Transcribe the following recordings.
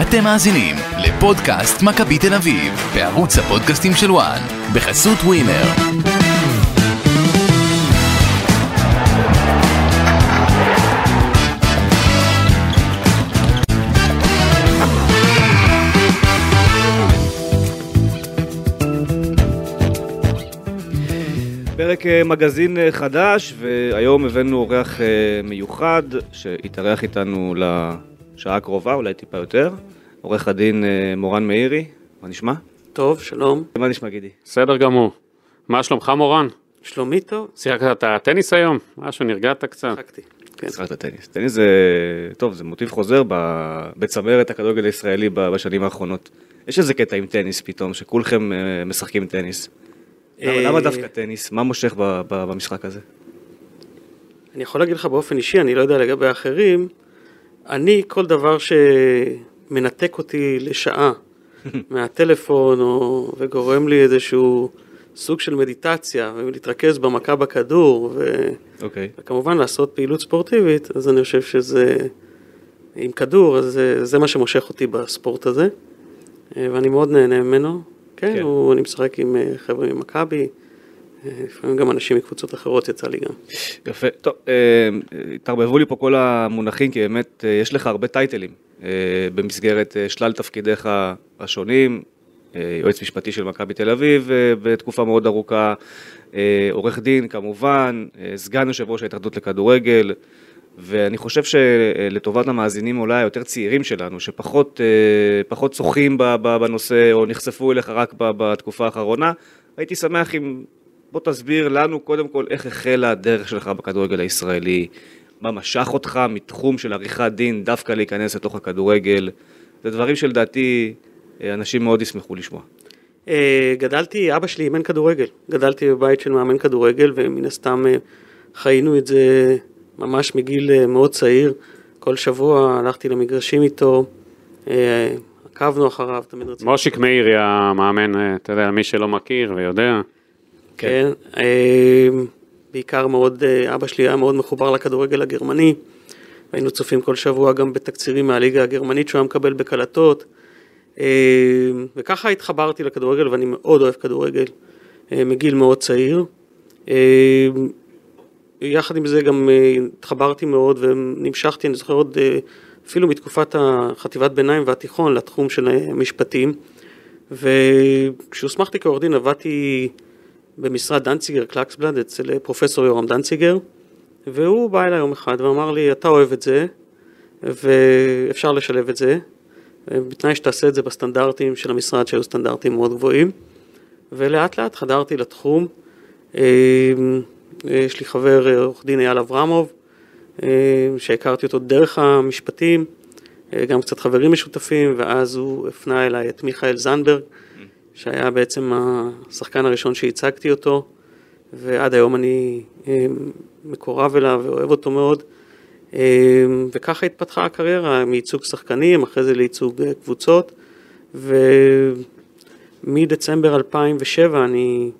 אתם מאזינים לפודקאסט מכבי תל אביב, בערוץ הפודקאסטים של וואן, בחסות ווינר. פרק אה, מגזין אה, חדש, והיום הבאנו אורח אה, מיוחד שהתארח איתנו לשעה הקרובה, אולי טיפה יותר. עורך הדין מורן מאירי, מה נשמע? טוב, שלום. מה נשמע גידי? בסדר גמור. מה שלומך מורן? שלומי טוב. שיחקת את הטניס היום? משהו, נרגעת קצת? שיחקתי. כן. שיחקת טניס. טניס זה, טוב, זה מוטיב חוזר ב- בצמרת הכדורגל הישראלי בשנים האחרונות. יש איזה קטע עם טניס פתאום, שכולכם אה, משחקים טניס. למה, אה, למה דווקא טניס? מה מושך ב- ב- במשחק הזה? אני יכול להגיד לך באופן אישי, אני לא יודע לגבי האחרים, אני, כל דבר שמנתק אותי לשעה מהטלפון או, וגורם לי איזשהו סוג של מדיטציה ולהתרכז במכה בכדור ו, אוקיי. וכמובן לעשות פעילות ספורטיבית, אז אני חושב שזה, עם כדור, אז זה, זה מה שמושך אותי בספורט הזה, אה, ואני מאוד נהנה ממנו. כן, כן. הוא, אני משחק עם אה, חבר'ה ממכבי, לפעמים גם אנשים מקבוצות אחרות יצא לי גם. יפה. טוב, אה, התערבבו לי פה כל המונחים, כי באמת אה, יש לך הרבה טייטלים אה, במסגרת אה, שלל תפקידיך השונים. אה, יועץ משפטי של מכבי תל אביב אה, בתקופה מאוד ארוכה, אה, עורך דין כמובן, אה, סגן יושב ראש ההתאחדות לכדורגל, ואני חושב שלטובת המאזינים אולי היותר צעירים שלנו, שפחות אה, ב- בנושא או נחשפו אליך רק בתקופה האחרונה, הייתי שמח אם בוא תסביר לנו קודם כל איך החלה הדרך שלך בכדורגל הישראלי, מה משך אותך מתחום של עריכת דין דווקא להיכנס לתוך הכדורגל, זה דברים שלדעתי אה, אנשים מאוד ישמחו לשמוע. אה, גדלתי, אבא שלי אימן כדורגל, גדלתי בבית של מאמן כדורגל ומן הסתם אה, חיינו את זה ממש מגיל מאוד צעיר, כל שבוע הלכתי למגרשים איתו, עקבנו אחריו, תמיד רצינו. מושיק מאירי המאמן, אתה יודע, מי שלא מכיר ויודע. כן, אה, בעיקר מאוד, אה, אבא שלי היה מאוד מחובר לכדורגל הגרמני, היינו צופים כל שבוע גם בתקצירים מהליגה הגרמנית שהוא היה מקבל בקלטות, אה, וככה התחברתי לכדורגל ואני מאוד אוהב כדורגל מגיל מאוד צעיר. יחד עם זה גם התחברתי מאוד ונמשכתי, אני זוכר עוד אפילו מתקופת החטיבת ביניים והתיכון לתחום של המשפטים. וכשהוסמכתי כעורך דין עבדתי במשרד דנציגר קלקסבלד אצל פרופסור יורם דנציגר, והוא בא אליי יום אחד ואמר לי, אתה אוהב את זה, ואפשר לשלב את זה, בתנאי שתעשה את זה בסטנדרטים של המשרד, שהיו סטנדרטים מאוד גבוהים, ולאט לאט חדרתי לתחום. אה, יש לי חבר אה, עורך דין אייל אברמוב, אה, שהכרתי אותו דרך המשפטים, אה, גם קצת חברים משותפים, ואז הוא הפנה אליי את מיכאל זנדברג, שהיה בעצם השחקן הראשון שהצגתי אותו, ועד היום אני אה, מקורב אליו ואוהב אותו מאוד. אה, וככה התפתחה הקריירה מייצוג שחקנים, אחרי זה לייצוג אה, קבוצות, ומדצמבר 2007 אני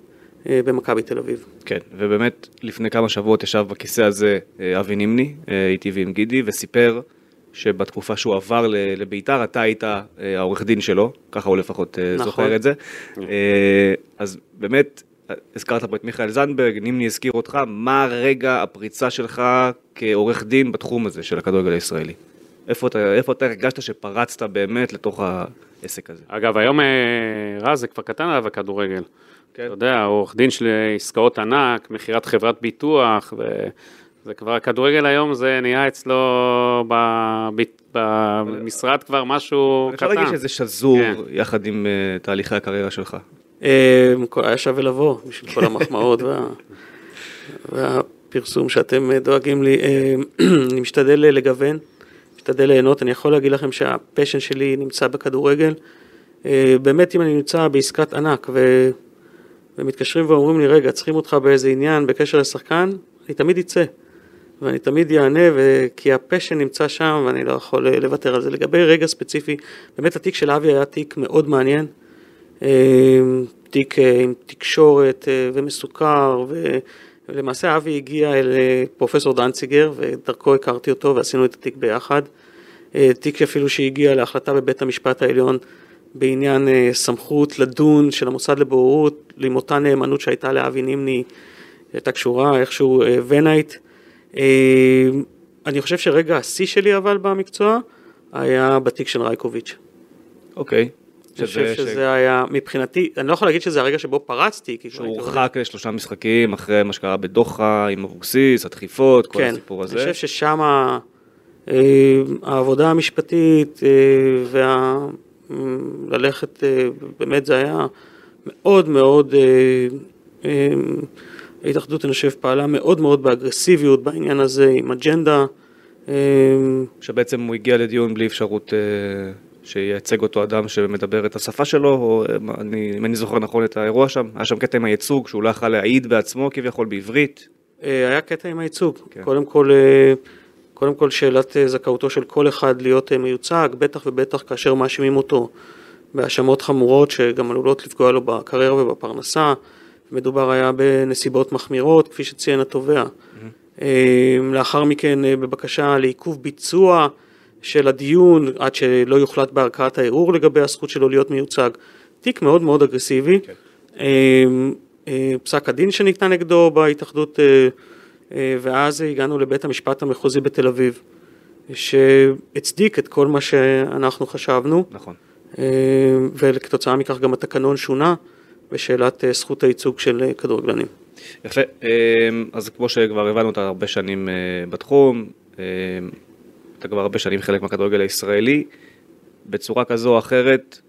במכבי תל אביב. כן, ובאמת לפני כמה שבועות ישב בכיסא הזה אבי נימני, איתי ועם גידי, וסיפר שבתקופה שהוא עבר לביתר, אתה היית אה, העורך דין שלו, ככה הוא לפחות אה, נכון. זוכר את זה. אה, אז באמת, הזכרת פה את מיכאל זנדברג, נימני הזכיר אותך, מה רגע הפריצה שלך כעורך דין בתחום הזה של הכדורגל הישראלי? איפה אתה, איפה אתה הרגשת שפרצת באמת לתוך העסק הזה? אגב, היום רז זה כבר קטן עליו הכדורגל. כן. אתה יודע, עורך דין של עסקאות ענק, מכירת חברת ביטוח, וזה כבר, הכדורגל היום זה נהיה אצלו ב- ב- במשרד כבר משהו אני יכול קטן. להגיד שזה שזור כן. יחד עם אה, תהליכי הקריירה שלך. אה, היה שווה לבוא בשביל כל המחמאות וה, והפרסום שאתם אה, דואגים לי. אני משתדל לגוון, משתדל ליהנות. אני יכול להגיד לכם שה passion שלי נמצא בכדורגל. באמת אם אני נמצא בעסקת ענק ו... ומתקשרים ואומרים לי, רגע, צריכים אותך באיזה עניין בקשר לשחקן, אני תמיד אצא. ואני תמיד אענה, ו... כי ה passion נמצא שם ואני לא יכול אה, לוותר על זה. לגבי רגע ספציפי, באמת התיק של אבי היה תיק מאוד מעניין. אה, תיק אה, עם תקשורת ומסוקר, ו- ולמעשה אבי הגיע אל פרופסור דנציגר, ודרכו הכרתי אותו ועשינו את התיק ביחד. תיק אפילו שהגיע להחלטה בבית המשפט העליון בעניין סמכות לדון של המוסד לבוררות עם אותה נאמנות שהייתה לאבי נימני, הייתה קשורה איכשהו ונייט. אה, אני חושב שרגע השיא שלי אבל במקצוע היה בתיק של רייקוביץ'. אוקיי. אני חושב שזה- שזה היה, מבחינתי, אני לא יכול להגיד שזה הרגע שבו פרצתי, כי שהוא הורחק לשלושה משחקים אחרי מה שקרה בדוחה עם אבוקסיס, הדחיפות, כל כן, הסיפור הזה. אני חושב ששם אה, העבודה המשפטית אה, וה... ללכת, אה, באמת זה היה מאוד מאוד, אה, אה, ההתאחדות אני חושב פעלה מאוד מאוד באגרסיביות בעניין הזה, עם אג'נדה. אה, שבעצם הוא הגיע לדיון בלי אפשרות אה, שייצג אותו אדם שמדבר את השפה שלו, או מה, אני, אם אני זוכר נכון את האירוע שם, היה שם קטע עם הייצוג שהוא לא יכל להעיד בעצמו כביכול בעברית. אה, היה קטע עם הייצוג. כן. קודם כל, אה, קודם כל שאלת זכאותו של כל אחד להיות מיוצג, בטח ובטח כאשר מאשימים אותו בהאשמות חמורות שגם עלולות לפגוע לו בקריירה ובפרנסה. מדובר היה בנסיבות מחמירות, כפי שציין התובע. אה, לאחר מכן אה, בבקשה לעיכוב ביצוע של הדיון עד שלא יוחלט בערכאת הערעור לגבי הזכות שלו להיות מיוצג. תיק מאוד מאוד אגרסיבי. אה, אה, פסק הדין שניתן נגדו בהתאחדות, אה, ואז הגענו לבית המשפט המחוזי בתל אביב, שהצדיק את כל מה שאנחנו חשבנו, נכון. אה, וכתוצאה מכך גם התקנון שונה בשאלת אה, זכות הייצוג של אה, כדורגלנים. יפה, אה, אז כמו שכבר הבנו, אתה הרבה שנים אה, בתחום, אה, אתה כבר הרבה שנים חלק מהכדורגל הישראלי, בצורה כזו או אחרת,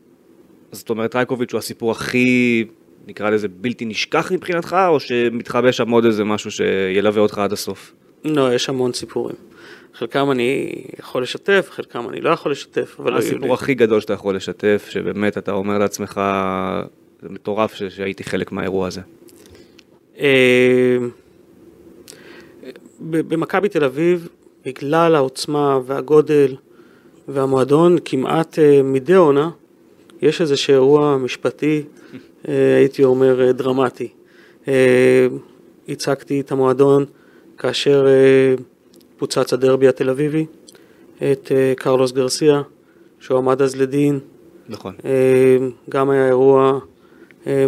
אז זאת אומרת רייקוביץ' הוא הסיפור הכי, נקרא לזה, בלתי נשכח מבחינתך, או שמתחבא שם עוד איזה משהו שילווה אותך עד הסוף? לא, יש המון סיפורים. חלקם אני יכול לשתף, חלקם אני לא יכול לשתף, אבל... הסיפור הכי גדול שאתה יכול לשתף, שבאמת אתה אומר לעצמך, זה מטורף ש- שהייתי חלק מהאירוע הזה. אה, במכבי תל אביב, בגלל העוצמה והגודל והמועדון, כמעט אה, מדי עונה, יש איזה אירוע משפטי, אה, הייתי אומר, דרמטי. הצגתי את המועדון כאשר פוצץ הדרבי התל אביבי, את קרלוס גרסיה, שהוא עמד אז לדין. נכון. גם היה אירוע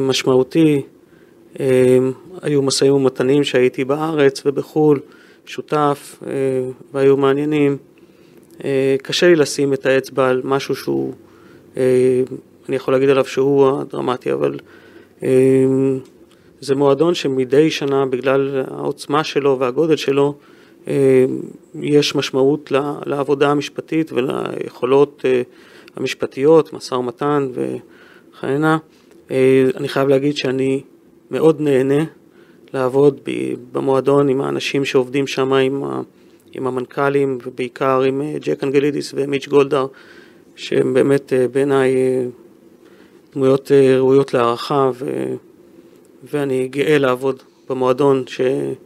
משמעותי, אה, היו משאים ומתנים שהייתי בארץ ובחו"ל, שותף, אה, והיו מעניינים. אה, קשה לי לשים את האצבע על משהו שהוא, אה, אני יכול להגיד עליו שהוא הדרמטי, אבל אה, זה מועדון שמדי שנה, בגלל העוצמה שלו והגודל שלו, אה, יש משמעות לעבודה המשפטית וליכולות אה, המשפטיות, משא ומתן וכהנה. אה, אני חייב להגיד שאני מאוד נהנה לעבוד במועדון עם האנשים שעובדים שם, עם, ה- עם המנכ"לים ובעיקר עם אה, ג'ק אנגלידיס ומיץ' גולדהר, שהם באמת אה, בעיניי דמויות ראויות להערכה ו... ואני גאה לעבוד במועדון ש...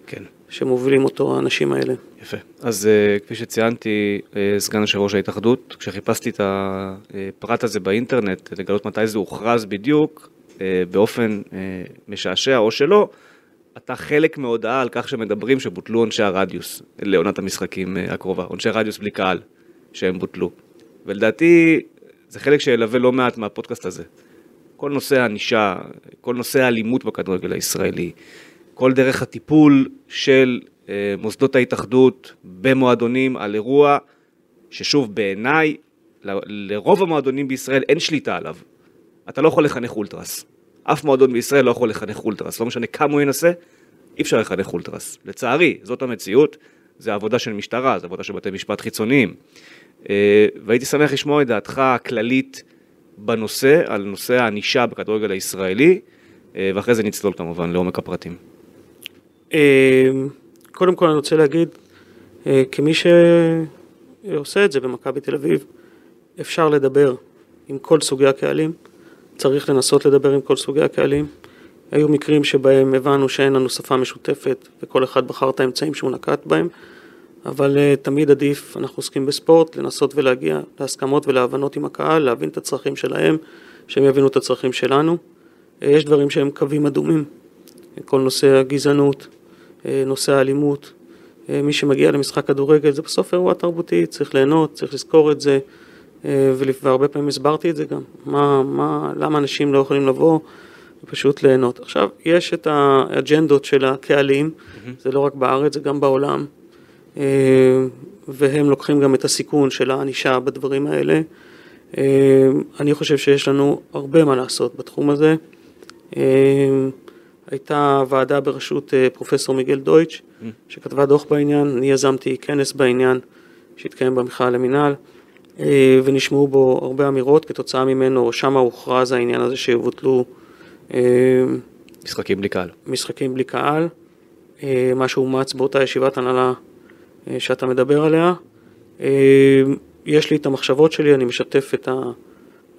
כן. שמובילים אותו האנשים האלה. יפה. אז uh, כפי שציינתי, uh, סגן יושב ראש ההתאחדות, כשחיפשתי את הפרט הזה באינטרנט, לגלות מתי זה הוכרז בדיוק, uh, באופן משעשע או שלא, אתה חלק מהודעה על כך שמדברים שבוטלו עונשי הרדיוס לעונת המשחקים הקרובה, עונשי רדיוס בלי קהל, שהם בוטלו. ולדעתי, זה חלק שילווה לא מעט מהפודקאסט הזה. כל נושא הענישה, כל נושא האלימות בכדורגל הישראלי, כל דרך הטיפול של אה, מוסדות ההתאחדות במועדונים על אירוע ששוב בעיניי לרוב המועדונים בישראל אין שליטה עליו. אתה לא יכול לחנך אולטרס. אף מועדון בישראל לא יכול לחנך אולטרס, לא משנה כמה הוא ינסה, אי אפשר לחנך אולטרס. לצערי, זאת המציאות, זה עבודה של משטרה, זה עבודה של בתי משפט חיצוניים. אה, והייתי שמח לשמוע את דעתך הכללית בנושא, על נושא הענישה בכדורגל הישראלי, אה, ואחרי זה נצלול כמובן לעומק הפרטים. אה, קודם כל אני רוצה להגיד, אה, כמי שעושה את זה במכבי תל אביב, אפשר לדבר עם כל סוגי הקהלים, צריך לנסות לדבר עם כל סוגי הקהלים. היו מקרים שבהם הבנו שאין לנו שפה משותפת וכל אחד בחר את האמצעים שהוא נקט בהם, אבל uh, תמיד עדיף, אנחנו עוסקים בספורט, לנסות ולהגיע להסכמות ולהבנות עם הקהל, להבין את הצרכים שלהם, שהם יבינו את הצרכים שלנו. Uh, יש דברים שהם קווים אדומים, כל נושא הגזענות, נושא האלימות, אה, מי שמגיע למשחק כדורגל זה בסוף אירוע תרבותי, צריך ליהנות, צריך לזכור את זה, אה, והרבה פעמים הסברתי את זה גם, מה, מה, למה אנשים לא יכולים לבוא ופשוט ליהנות. עכשיו, יש את האג'נדות של הקהלים, זה לא רק בארץ, זה גם בעולם, אה, והם לוקחים גם את הסיכון של הענישה בדברים האלה. אה, אני חושב שיש לנו הרבה מה לעשות בתחום הזה. הייתה ועדה בראשות אה, פרופסור מיגל דויטש, שכתבה דוח בעניין, אני יזמתי כנס בעניין שהתקיים במכלל למינהל, אה, ונשמעו בו הרבה אמירות, כתוצאה ממנו שם הוכרז העניין הזה שיבוטלו אה, משחקים בלי קהל. משחקים בלי קהל, מה שאומץ באותה ישיבת הנהלה שאתה מדבר עליה. יש לי את המחשבות שלי, אני משתף את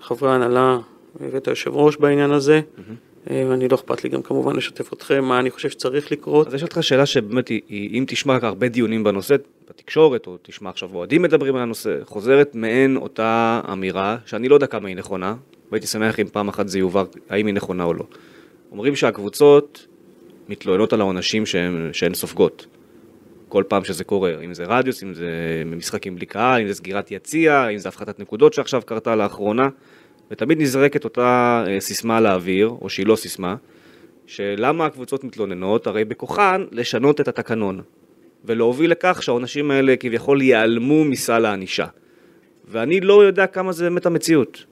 חברי ההנהלה ואת היושב ראש בעניין הזה, אה, ואני לא אכפת לי גם כמובן לשתף אתכם מה אני חושב שצריך לקרות. אז יש אותך שאלה שבאמת, היא, אם תשמע הרבה דיונים בנושא, בתקשורת, או תשמע עכשיו אוהדים מדברים על הנושא, חוזרת מעין אותה אמירה, שאני לא יודע כמה היא נכונה, והייתי שמח אם פעם אחת זה יובהר, האם היא נכונה או לא. אומרים שהקבוצות מתלוננות על העונשים שהן, שהן סופגות. כל פעם שזה קורה, אם זה רדיוס, אם זה משחקים בלי קהל, אם זה סגירת יציע, אם זה הפחתת נקודות שעכשיו קרתה לאחרונה, ותמיד נזרקת אותה אה, סיסמה לאוויר, או שהיא לא סיסמה, שלמה הקבוצות מתלוננות? הרי בכוחן לשנות את התקנון, ולהוביל לכך שהעונשים האלה כביכול ייעלמו מסל הענישה. ואני לא יודע כמה זה באמת המציאות.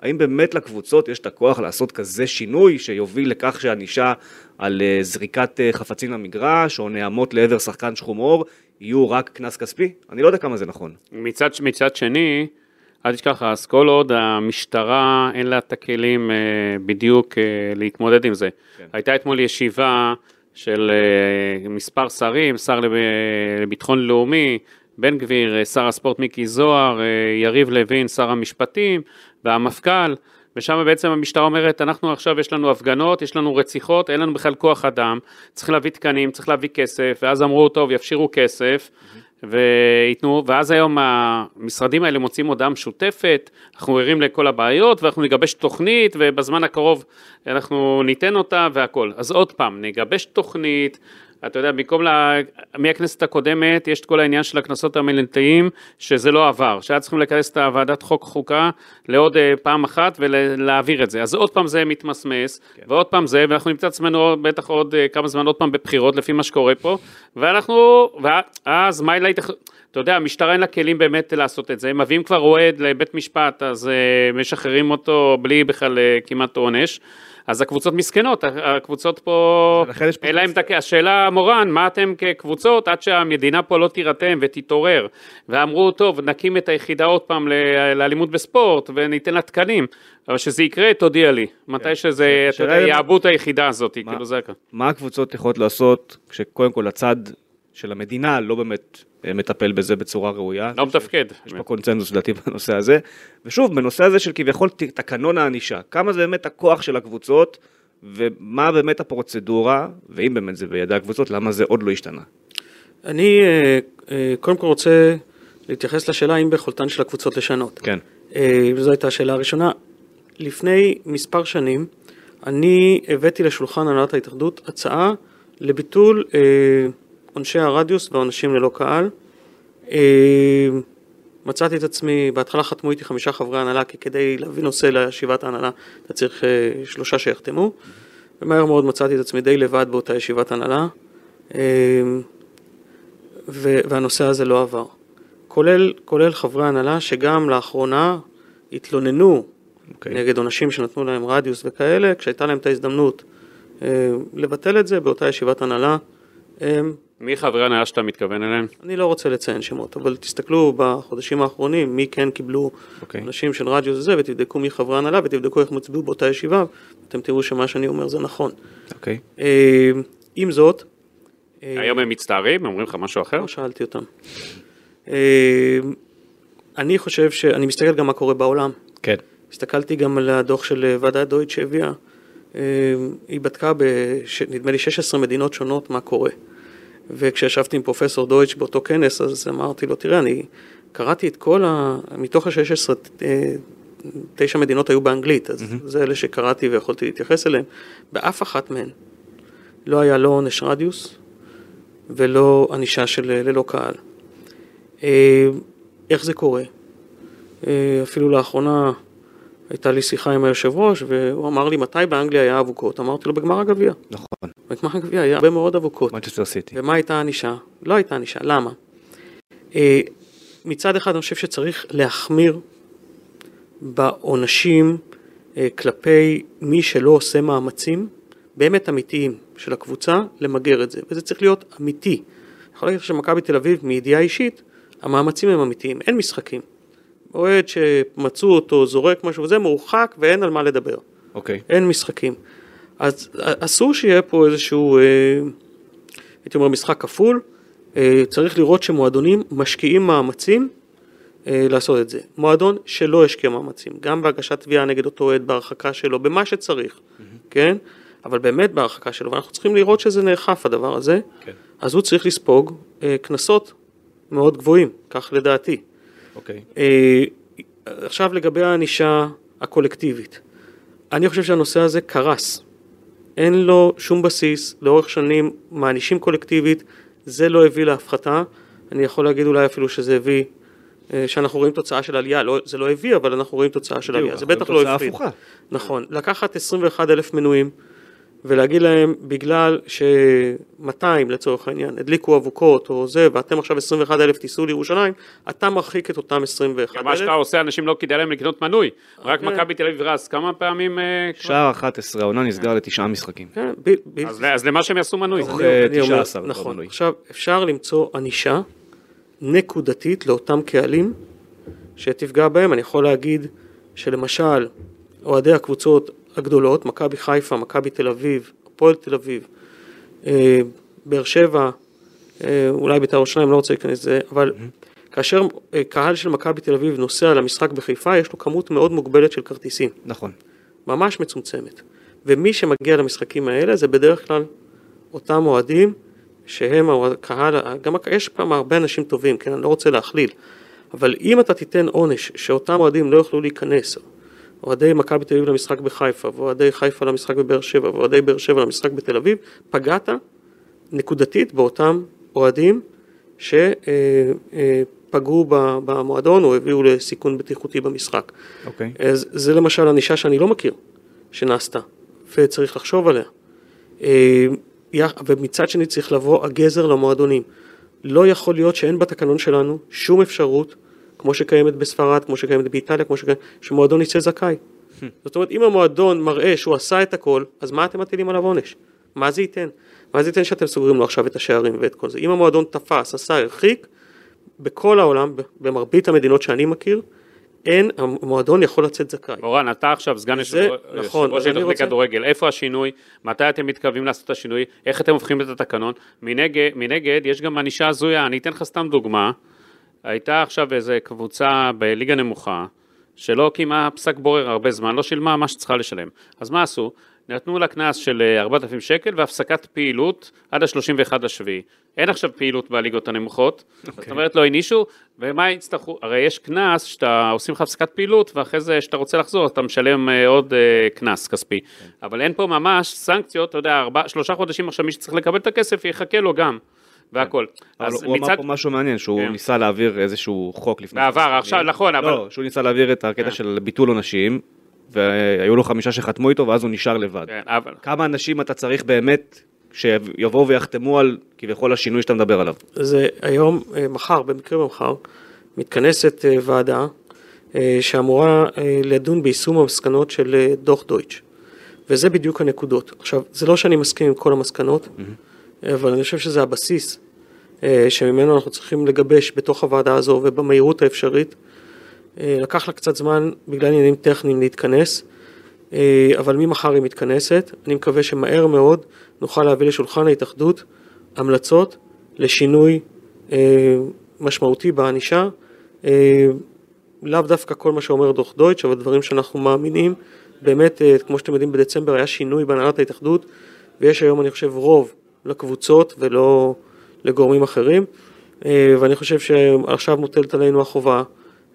האם באמת לקבוצות יש את הכוח לעשות כזה שינוי שיוביל לכך שענישה על אה, זריקת אה, חפצים למגרש או נעמות לעבר שחקן שחום עור יהיו רק קנס כספי? אני לא יודע כמה זה נכון. מצד, מצד שני, אל תשכח, אז כל עוד המשטרה אין לה את הכלים אה, בדיוק אה, להתמודד עם זה. כן. הייתה אתמול ישיבה של אה, מספר שרים, שר לב, לביטחון לאומי, בן גביר, אה, שר הספורט מיקי זוהר, אה, יריב לוין, שר המשפטים, והמפכ"ל, ושם בעצם המשטרה אומרת, אנחנו עכשיו יש לנו הפגנות, יש לנו רציחות, אין לנו בכלל כוח אדם, צריך להביא תקנים, צריך להביא כסף, ואז אמרו, טוב, יפשירו כסף, וייתנו, ואז היום המשרדים האלה מוצאים הודעה משותפת, אנחנו ערים לכל הבעיות, ואנחנו נגבש תוכנית, ובזמן הקרוב אנחנו ניתן אותה והכל. אז עוד פעם, נגבש תוכנית, אתה יודע, במקום, לה, מהכנסת הקודמת, יש את כל העניין של הקנסות המלנטיים, שזה לא עבר, שהיה צריכים לכנס את הוועדת חוק חוקה לעוד אה, פעם אחת ולהעביר את זה. אז עוד פעם זה מתמסמס, כן. ועוד פעם זה, ואנחנו נמצא עצמנו בטח עוד אה, כמה זמן עוד פעם בבחירות, לפי מה שקורה פה, ואנחנו, ואז מה אלה אתה יודע, המשטרה אין לה כלים באמת לעשות את זה, הם מביאים כבר אוהד לבית משפט, אז uh, משחררים אותו בלי בכלל כמעט עונש. אז הקבוצות מסכנות, הקבוצות פה, אין להם את הכ... השאלה מורן, מה אתם כקבוצות עד שהמדינה פה לא תירתם ותתעורר, ואמרו טוב נקים את היחידה עוד פעם לאלימות בספורט וניתן לה תקנים, אבל שזה יקרה תודיע לי, מתי שזה, אתה יודע, יעבו את היחידה הזאת, כאילו זה הכול. מה הקבוצות יכולות לעשות כשקודם כל הצד של המדינה לא באמת מטפל בזה בצורה ראויה. לא מתפקד. יש פה קונצנזוס לדעתי בנושא הזה. ושוב, בנושא הזה של כביכול תקנון הענישה, כמה זה באמת הכוח של הקבוצות, ומה באמת הפרוצדורה, ואם באמת זה בידי הקבוצות, למה זה עוד לא השתנה? אני קודם כל רוצה להתייחס לשאלה האם ביכולתן של הקבוצות לשנות. כן. זו הייתה השאלה הראשונה. לפני מספר שנים, אני הבאתי לשולחן הנהלת ההתאחדות הצעה לביטול עונשי הרדיוס והעונשים ללא קהל. מצאתי את עצמי, בהתחלה חתמו איתי חמישה חברי הנהלה, כי כדי להביא נושא לישיבת ההנהלה אתה צריך שלושה שיחתמו, ומהר מאוד מצאתי את עצמי די לבד באותה ישיבת הנהלה, והנושא הזה לא עבר. כולל, כולל חברי הנהלה שגם לאחרונה התלוננו okay. אוקיי. נגד עונשים שנתנו להם רדיוס וכאלה, כשהייתה להם את ההזדמנות לבטל את זה באותה ישיבת הנהלה. מי חברי הנהלה שאתה מתכוון אליהם? אני לא רוצה לציין שמות, אבל תסתכלו בחודשים האחרונים מי כן קיבלו okay. אוקיי. אנשים של רדיוס וזה, ותבדקו מי חברי הנהלה, ותבדקו איך מצביעו באותה ישיבה, אתם תראו שמה שאני אומר זה נכון. אוקיי. Okay. עם זאת... היום הם מצטערים? אומרים לך משהו אחר? לא שאלתי אותם. אני חושב ש... אני מסתכל גם מה קורה בעולם. כן. הסתכלתי גם על הדוח של ועדת דויט שהביאה. היא בדקה בנדמה לי 16 מדינות שונות מה קורה. וכשישבתי עם פרופסור דויטש באותו כנס, אז אמרתי לו, תראה, אני קראתי את כל ה... מתוך ה-16, תשע מדינות היו באנגלית, אז mm-hmm. זה אלה שקראתי ויכולתי להתייחס אליהם. באף אחת מהן לא היה לא עונש רדיוס ולא ענישה של אה, ללא קהל. אה, איך זה קורה? אה, אפילו לאחרונה הייתה לי שיחה עם היושב ראש, והוא אמר לי, מתי באנגליה היה אבוקות? אמרתי לו, בגמר הגביע. נכון, בגמר הגביע היה הרבה מאוד אבוקות. מנצ'סטר סיטי. ומה הייתה הענישה? לא הייתה ענישה, למה? אה, מצד אחד אני חושב שצריך להחמיר בעונשים אה, כלפי מי שלא עושה מאמצים באמת אמיתיים של הקבוצה למגר את זה, וזה צריך להיות אמיתי. אני יכול להגיד לך שמכבי תל אביב, מידיעה אישית, המאמצים הם אמיתיים, אין משחקים. אוהד שמצאו אותו זורק משהו וזה מורחק ואין על מה לדבר. אוקיי. אין משחקים. אז אסור שיהיה פה איזשהו, אה, הייתי אומר, משחק כפול. אה, צריך לראות שמועדונים משקיעים מאמצים אה, לעשות את זה. מועדון שלא השקיע מאמצים, גם בהגשת תביעה נגד אותו אוהד, בהרחקה שלו, במה שצריך, mm-hmm. כן? אבל באמת בהרחקה שלו, ואנחנו צריכים לראות שזה נאכף הדבר הזה, כן. אז הוא צריך לספוג אה, קנסות מאוד גבוהים, כך לדעתי. אוקיי. אה, עכשיו לגבי הענישה הקולקטיבית. אני חושב שהנושא הזה קרס. אין לו שום בסיס, לאורך שנים מענישים קולקטיבית, זה לא הביא להפחתה. אני יכול להגיד אולי אפילו שזה הביא, אה, שאנחנו רואים תוצאה של עלייה, לא, זה לא הביא, אבל אנחנו רואים תוצאה של עלייה, זה בטח לא הפחית. הפוכה. נכון, לקחת 21 אלף מנויים ולהגיד להם בגלל ש-200 לצורך העניין הדליקו אבוקות או זה ואתם עכשיו 21 אלף תיסעו לירושלים, אתה מרחיק את אותם 21 מה שאתה אלף. עושה, אנשים לא כדאי להם לקנות מנוי. רק כן. מכבי תל אביב רז, כמה פעמים... אה? שער 11, העונה נסגר לתשעה משחקים. כן, ב- ב- אז אז למה שהם יעשו מנוי? אה, 19 נכון. עכשיו אפשר למצוא ענישה נקודתית לאותם קהלים שתפגע בהם, אני יכול להגיד שלמשל אוהדי הקבוצות הגדולות, מכבי חיפה, מכבי תל אביב, הפועל תל אביב, אה, באר שבע, אה, אולי בית"ר ירושלים, לא רוצה להיכנס לזה, אבל כאשר אה, קהל של מכבי תל אביב נוסע למשחק בחיפה, יש לו כמות מאוד מוגבלת של כרטיסים. נכון. ממש מצומצמת. ומי שמגיע למשחקים האלה זה בדרך כלל אותם אוהדים שהם הקהל, גם יש פעם הרבה אנשים טובים, כן, אני לא רוצה להכליל, אבל אם אתה תיתן עונש שאותם אוהדים לא יוכלו להיכנס, אוהדי מכבי תל אביב למשחק בחיפה, ואוהדי חיפה למשחק בבאר שבע, ואוהדי באר שבע למשחק בתל אביב, פגעת נקודתית באותם אוהדים שפגעו במועדון או הביאו לסיכון בטיחותי במשחק. אוקיי. אז זה למשל ענישה שאני לא מכיר שנעשתה, וצריך לחשוב עליה. אה, ומצד שני צריך לבוא הגזר למועדונים. לא יכול להיות שאין בתקנון שלנו שום אפשרות, כמו שקיימת בספרד, כמו שקיימת באיטליה, כמו שקיימת, שמועדון יצא זכאי. זאת אומרת, אם המועדון מראה שהוא עשה את הכל, אז מה אתם מטילים עליו עונש? מה זה ייתן? מה זה ייתן שאתם סוגרים לו עכשיו את השערים ואת כל זה? אם המועדון תפס, עשה, הרחיק, בכל העולם, במרבית המדינות שאני מכיר, אין, המועדון יכול לצאת זכאי. אורן, אתה עכשיו סגן זה- יושב נכון, אני התאחדות רוצה- לכדורגל, איפה השינוי? מתי אתם מתכוונים לעשות את השינוי? איך אתם הופכים את התקנון? מנגד, מנגד יש גם ענישה הזויה, אני אתן לך סתם דוגמה. הייתה עכשיו איזו קבוצה בליגה נמוכה, שלא קיימה פסק בורר הרבה זמן, לא שילמה מה שצריכה לשלם. אז מה עשו? נתנו לה קנס של אה, 4,000 שקל והפסקת פעילות עד ה-31 השביעי. אין עכשיו פעילות בליגות הנמוכות, זאת אומרת לא הענישו, ומה יצטרכו? הרי יש קנס שאתה עושים לך הפסקת פעילות, ואחרי זה שאתה רוצה לחזור אתה משלם אה, עוד אה, קנס כספי. אבל אין פה ממש סנקציות, אתה יודע, ארבע, שלושה חודשים עכשיו מי שצריך לקבל את הכסף יחכה לו גם, והכל. אבל אז הוא אמר מצד... פה משהו מעניין, שהוא כן. ניסה להעביר איזשהו חוק לפני... בעבר, עכשיו. נכון, אבל- לא, שהוא ניסה להעביר את הקטע כן. של ביטול עונשים, והיו לו חמישה שחתמו איתו, ואז הוא נשאר לבד. כן, אבל... כמה אנשים אתה צריך באמת שיבואו ויחתמו על כביכול השינוי שאתה מדבר עליו? זה היום, אה, מחר, במקרה מחר, מתכנסת אה, ועדה אה, שאמורה לדון ביישום המסקנות של דוח דויטש. וזה בדיוק הנקודות. עכשיו, זה לא שאני מסכים עם כל המסקנות, אבל אני חושב שזה הבסיס אה, שממנו אנחנו צריכים לגבש בתוך הוועדה הזו ובמהירות האפשרית. אה, לקח לה קצת זמן בגלל עניינים טכניים להתכנס, אה, אבל ממחר היא מתכנסת. אני מקווה שמהר מאוד נוכל להביא לשולחן ההתאחדות המלצות לשינוי משמעותי בענישה. לאו דווקא כל מה שאומר דוח דויטש, אבל דברים שאנחנו מאמינים. באמת, כמו שאתם יודעים, בדצמבר היה שינוי בהנהלת ההתאחדות, ויש היום, אני חושב, רוב לקבוצות ולא לגורמים אחרים. אה, ואני חושב שעכשיו מוטלת עלינו החובה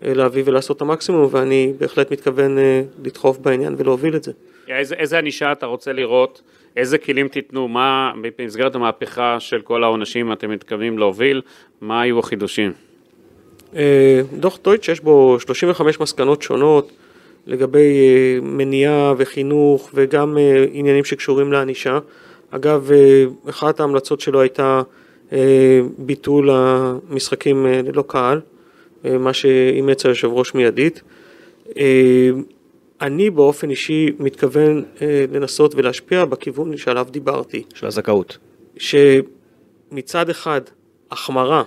אה, להביא ולעשות את המקסימום, ואני בהחלט מתכוון אה, לדחוף בעניין ולהוביל את זה. איזה, איזה ענישה אתה רוצה לראות? איזה כלים תיתנו? מה במסגרת המהפכה של כל העונשים אתם מתכוונים להוביל? מה היו החידושים? דוח טויטש יש בו 35 מסקנות שונות לגבי מניעה וחינוך וגם עניינים שקשורים לענישה. אגב, אה, אחת ההמלצות שלו הייתה אה, ביטול המשחקים אה, ללא קהל, מה שאימץ היושב ראש מיידית. אני באופן אישי מתכוון לנסות ולהשפיע בכיוון שעליו דיברתי. של הזכאות. שמצד אחד החמרה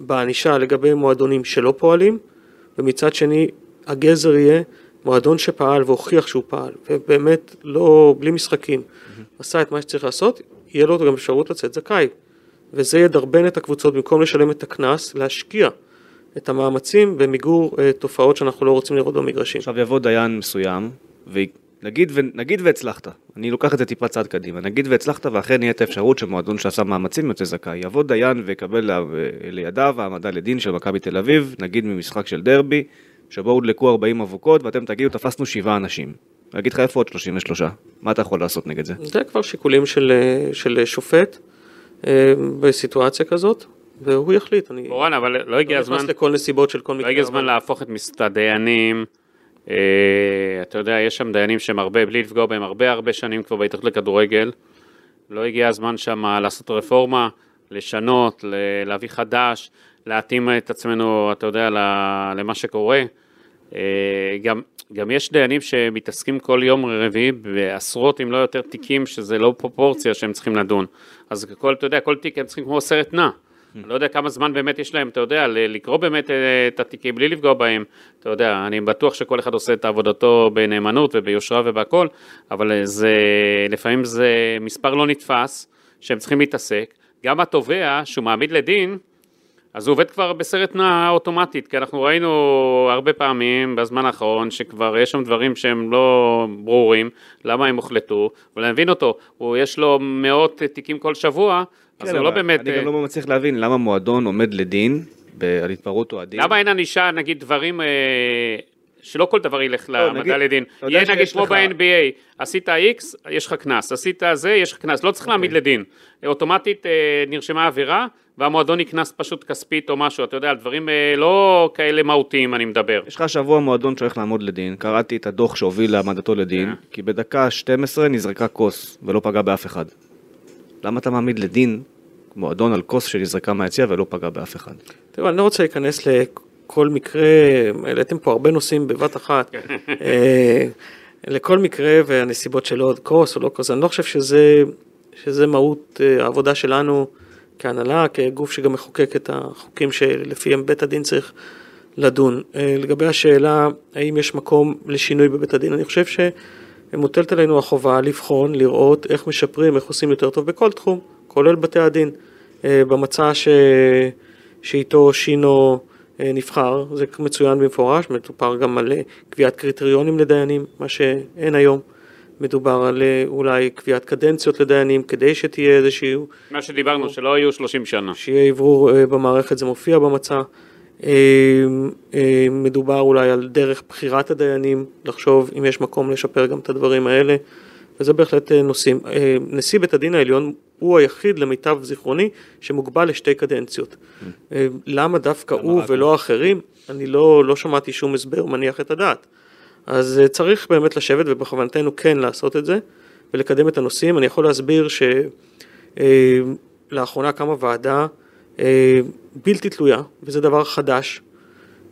בענישה לגבי מועדונים שלא פועלים, ומצד שני הגזר יהיה מועדון שפעל והוכיח שהוא פעל, ובאמת לא, בלי משחקים, עשה את מה שצריך לעשות, יהיה לו גם אפשרות לצאת זכאי. וזה ידרבן את הקבוצות במקום לשלם את הקנס, להשקיע את המאמצים במיגור אה, תופעות שאנחנו לא רוצים לראות במגרשים. עכשיו יבוא דיין מסוים, ונגיד ו... נגיד והצלחת, אני לוקח את זה טיפה צעד קדימה, נגיד והצלחת ואכן יהיה את האפשרות שמועדון שעשה מאמצים יוצא זכאי, יבוא דיין ויקבל ל... לידיו העמדה לדין של מכבי תל אביב, נגיד ממשחק של דרבי, שבו הודלקו 40 אבוקות ואתם תגידו תפסנו שבעה אנשים. אני אגיד לך איפה עוד 33, מה אתה יכול לעשות נגד זה? זה כבר שיקולים של, של שופט אה, בסיטואציה כזאת, והוא יחליט. אני מורן, אבל לא הגיע לא הזמן, נכנס לכל נסיבות של כל לא מקרה. הגיע הזמן להפוך את מסת הדיינים, אה, אתה יודע, יש שם דיינים שהם הרבה, בלי לפגוע בהם, הרבה הרבה שנים כבר בהתאחדות לכדורגל. לא הגיע הזמן שם לעשות רפורמה, לשנות, להביא חדש, להתאים את עצמנו, אתה יודע, למה שקורה. אה, גם, גם יש דיינים שמתעסקים כל יום רביעי בעשרות אם לא יותר תיקים שזה לא פרופורציה שהם צריכים לדון. אז כל, אתה יודע, כל תיק הם צריכים כמו סרט נע. אני לא יודע כמה זמן באמת יש להם, אתה יודע, לקרוא באמת אה, את התיקים בלי לפגוע בהם. אתה יודע, אני בטוח שכל אחד עושה את עבודתו בנאמנות וביושרה ובהכל, אבל אה, זה, לפעמים זה מספר לא נתפס שהם צריכים להתעסק. גם התובע שהוא מעמיד לדין, אז הוא עובד כבר בסרט נע אוטומטית, כי אנחנו ראינו הרבה פעמים בזמן האחרון שכבר יש שם דברים שהם לא ברורים, למה הם הוחלטו, אבל אני מבין אותו, הוא יש לו מאות תיקים כל שבוע, אז כן, הוא לא באמת... אני אה, גם לא מצליח להבין למה מועדון עומד לדין על התפרעות אוהדים. למה אין ענישה, נגיד, דברים, אה, שלא כל דבר ילך לא, להעמדה נגיד- לדין. יהיה נגיד כמו ב-NBA, עשית X, יש לך קנס, עשית זה, יש לך קנס, לא צריך אוקיי. להעמיד לדין. אוטומטית אה, נרשמה עבירה, והמועדון יקנס פשוט כספית או משהו, אתה יודע, על דברים אה, לא כאלה מהותיים אני מדבר. יש לך השבוע מועדון שהולך לעמוד לדין, קראתי את הדוח שהוביל להעמדתו לדין, כן. כי בדקה 12 נזרקה כוס ולא פגע באף אחד. למה אתה מעמיד לדין מועדון על כוס שנזרקה מהיציע ולא פגע באף אחד? תראו, אני לא רוצה להיכנס לכל מקרה, העליתם פה הרבה נושאים בבת אחת. אה, לכל מקרה והנסיבות שלו, כוס או לא כוס, אני לא חושב שזה, שזה מהות אה, העבודה שלנו כהנהלה, כגוף שגם מחוקק את החוקים שלפיהם בית הדין צריך לדון. אה, לגבי השאלה האם יש מקום לשינוי בבית הדין, אני חושב שמוטלת עלינו החובה לבחון, לראות איך משפרים, איך עושים יותר טוב בכל תחום, כולל בתי הדין. אה, במצע ש... שאיתו שינו אה, נבחר, זה מצוין במפורש, מדובר גם על קביעת קריטריונים לדיינים, מה שאין היום. מדובר על אה, אולי קביעת קדנציות לדיינים, כדי שתהיה איזשהו, מה שדיברנו, שלא יהיו 30 שנה. שיהיה אוורור אה, במערכת, זה מופיע במצע. אה, מדובר אולי על דרך בחירת הדיינים, לחשוב אם יש מקום לשפר גם את הדברים האלה, וזה בהחלט נושאים. נשיא בית הדין העליון הוא היחיד למיטב זיכרוני שמוגבל לשתי קדנציות. אה, למה דווקא הוא ולא אחרים? אני לא, לא שמעתי שום הסבר מניח את הדעת. אז אה, צריך באמת לשבת ובכוונתנו כן לעשות את זה ולקדם את הנושאים. אני יכול להסביר שלאחרונה קמה ועדה אה, בלתי תלויה, וזה דבר חדש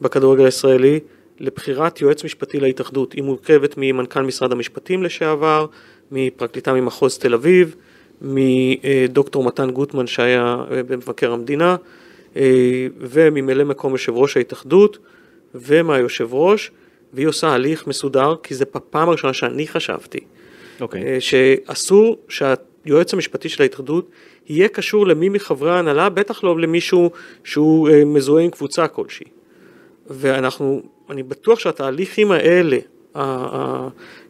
בכדורגל הישראלי, לבחירת יועץ משפטי להתאחדות. היא מורכבת ממנכ"ל משרד המשפטים לשעבר, מפרקליטה ממחוז תל אביב, מדוקטור מתן גוטמן שהיה אה, במבקר המדינה, אה, וממלא מקום יושב ראש ההתאחדות, ומהיושב ראש, והיא עושה הליך מסודר, כי זה בפעם הראשונה שאני חשבתי, אוקיי. אה, שאסור שהיועץ המשפטי של ההתאחדות יהיה קשור למי מחברי ההנהלה, בטח לא למישהו שהוא אה, מזוהה עם קבוצה כלשהי. ואנחנו, אני בטוח שהתהליכים האלה,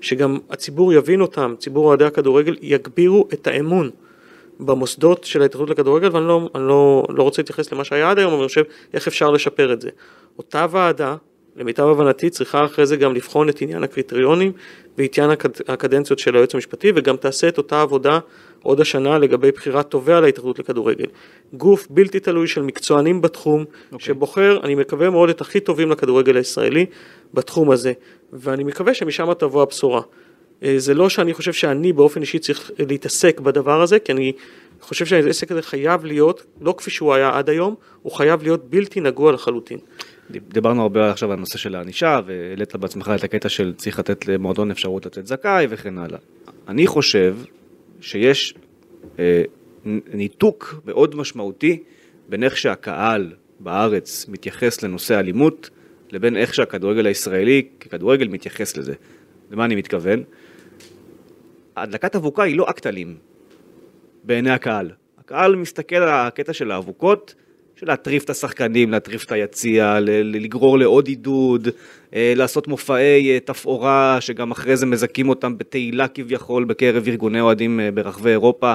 שגם הציבור יבין אותם, ציבור אוהדי הכדורגל, יגבירו את האמון במוסדות של ההתאחדות לכדורגל, ואני לא, לא, לא רוצה להתייחס למה שהיה עד היום, אבל אני חושב איך אפשר לשפר את זה. אותה ועדה למיטב הבנתי צריכה אחרי זה גם לבחון את עניין הקריטריונים ועניין הקד- הקדנציות של היועץ המשפטי וגם תעשה את אותה עבודה עוד השנה לגבי בחירת תובע להתאחדות לכדורגל. גוף בלתי תלוי של מקצוענים בתחום okay. שבוחר, אני מקווה מאוד, את הכי טובים לכדורגל הישראלי בתחום הזה ואני מקווה שמשם תבוא הבשורה. אה, זה לא שאני חושב שאני באופן אישי צריך להתעסק בדבר הזה, כי אני חושב שהעסק הזה חייב להיות, לא כפי שהוא היה עד היום, הוא חייב להיות בלתי נגוע לחלוטין. דיברנו הרבה עכשיו על הנושא של הענישה, והעלית בעצמך את הקטע של צריך לתת למועדון אפשרות לתת זכאי וכן הלאה. אני חושב שיש אה, ניתוק מאוד משמעותי בין איך שהקהל בארץ מתייחס לנושא אלימות, לבין איך שהכדורגל הישראלי ככדורגל מתייחס לזה. למה אני מתכוון? הדלקת אבוקה היא לא אקט אלים בעיני הקהל. הקהל מסתכל על הקטע של האבוקות, של להטריף את השחקנים, להטריף את היציע, לגרור לעוד עידוד, אה, לעשות מופעי אה, תפאורה שגם אחרי זה מזכים אותם בתהילה כביכול בקרב ארגוני אוהדים אה, ברחבי אירופה,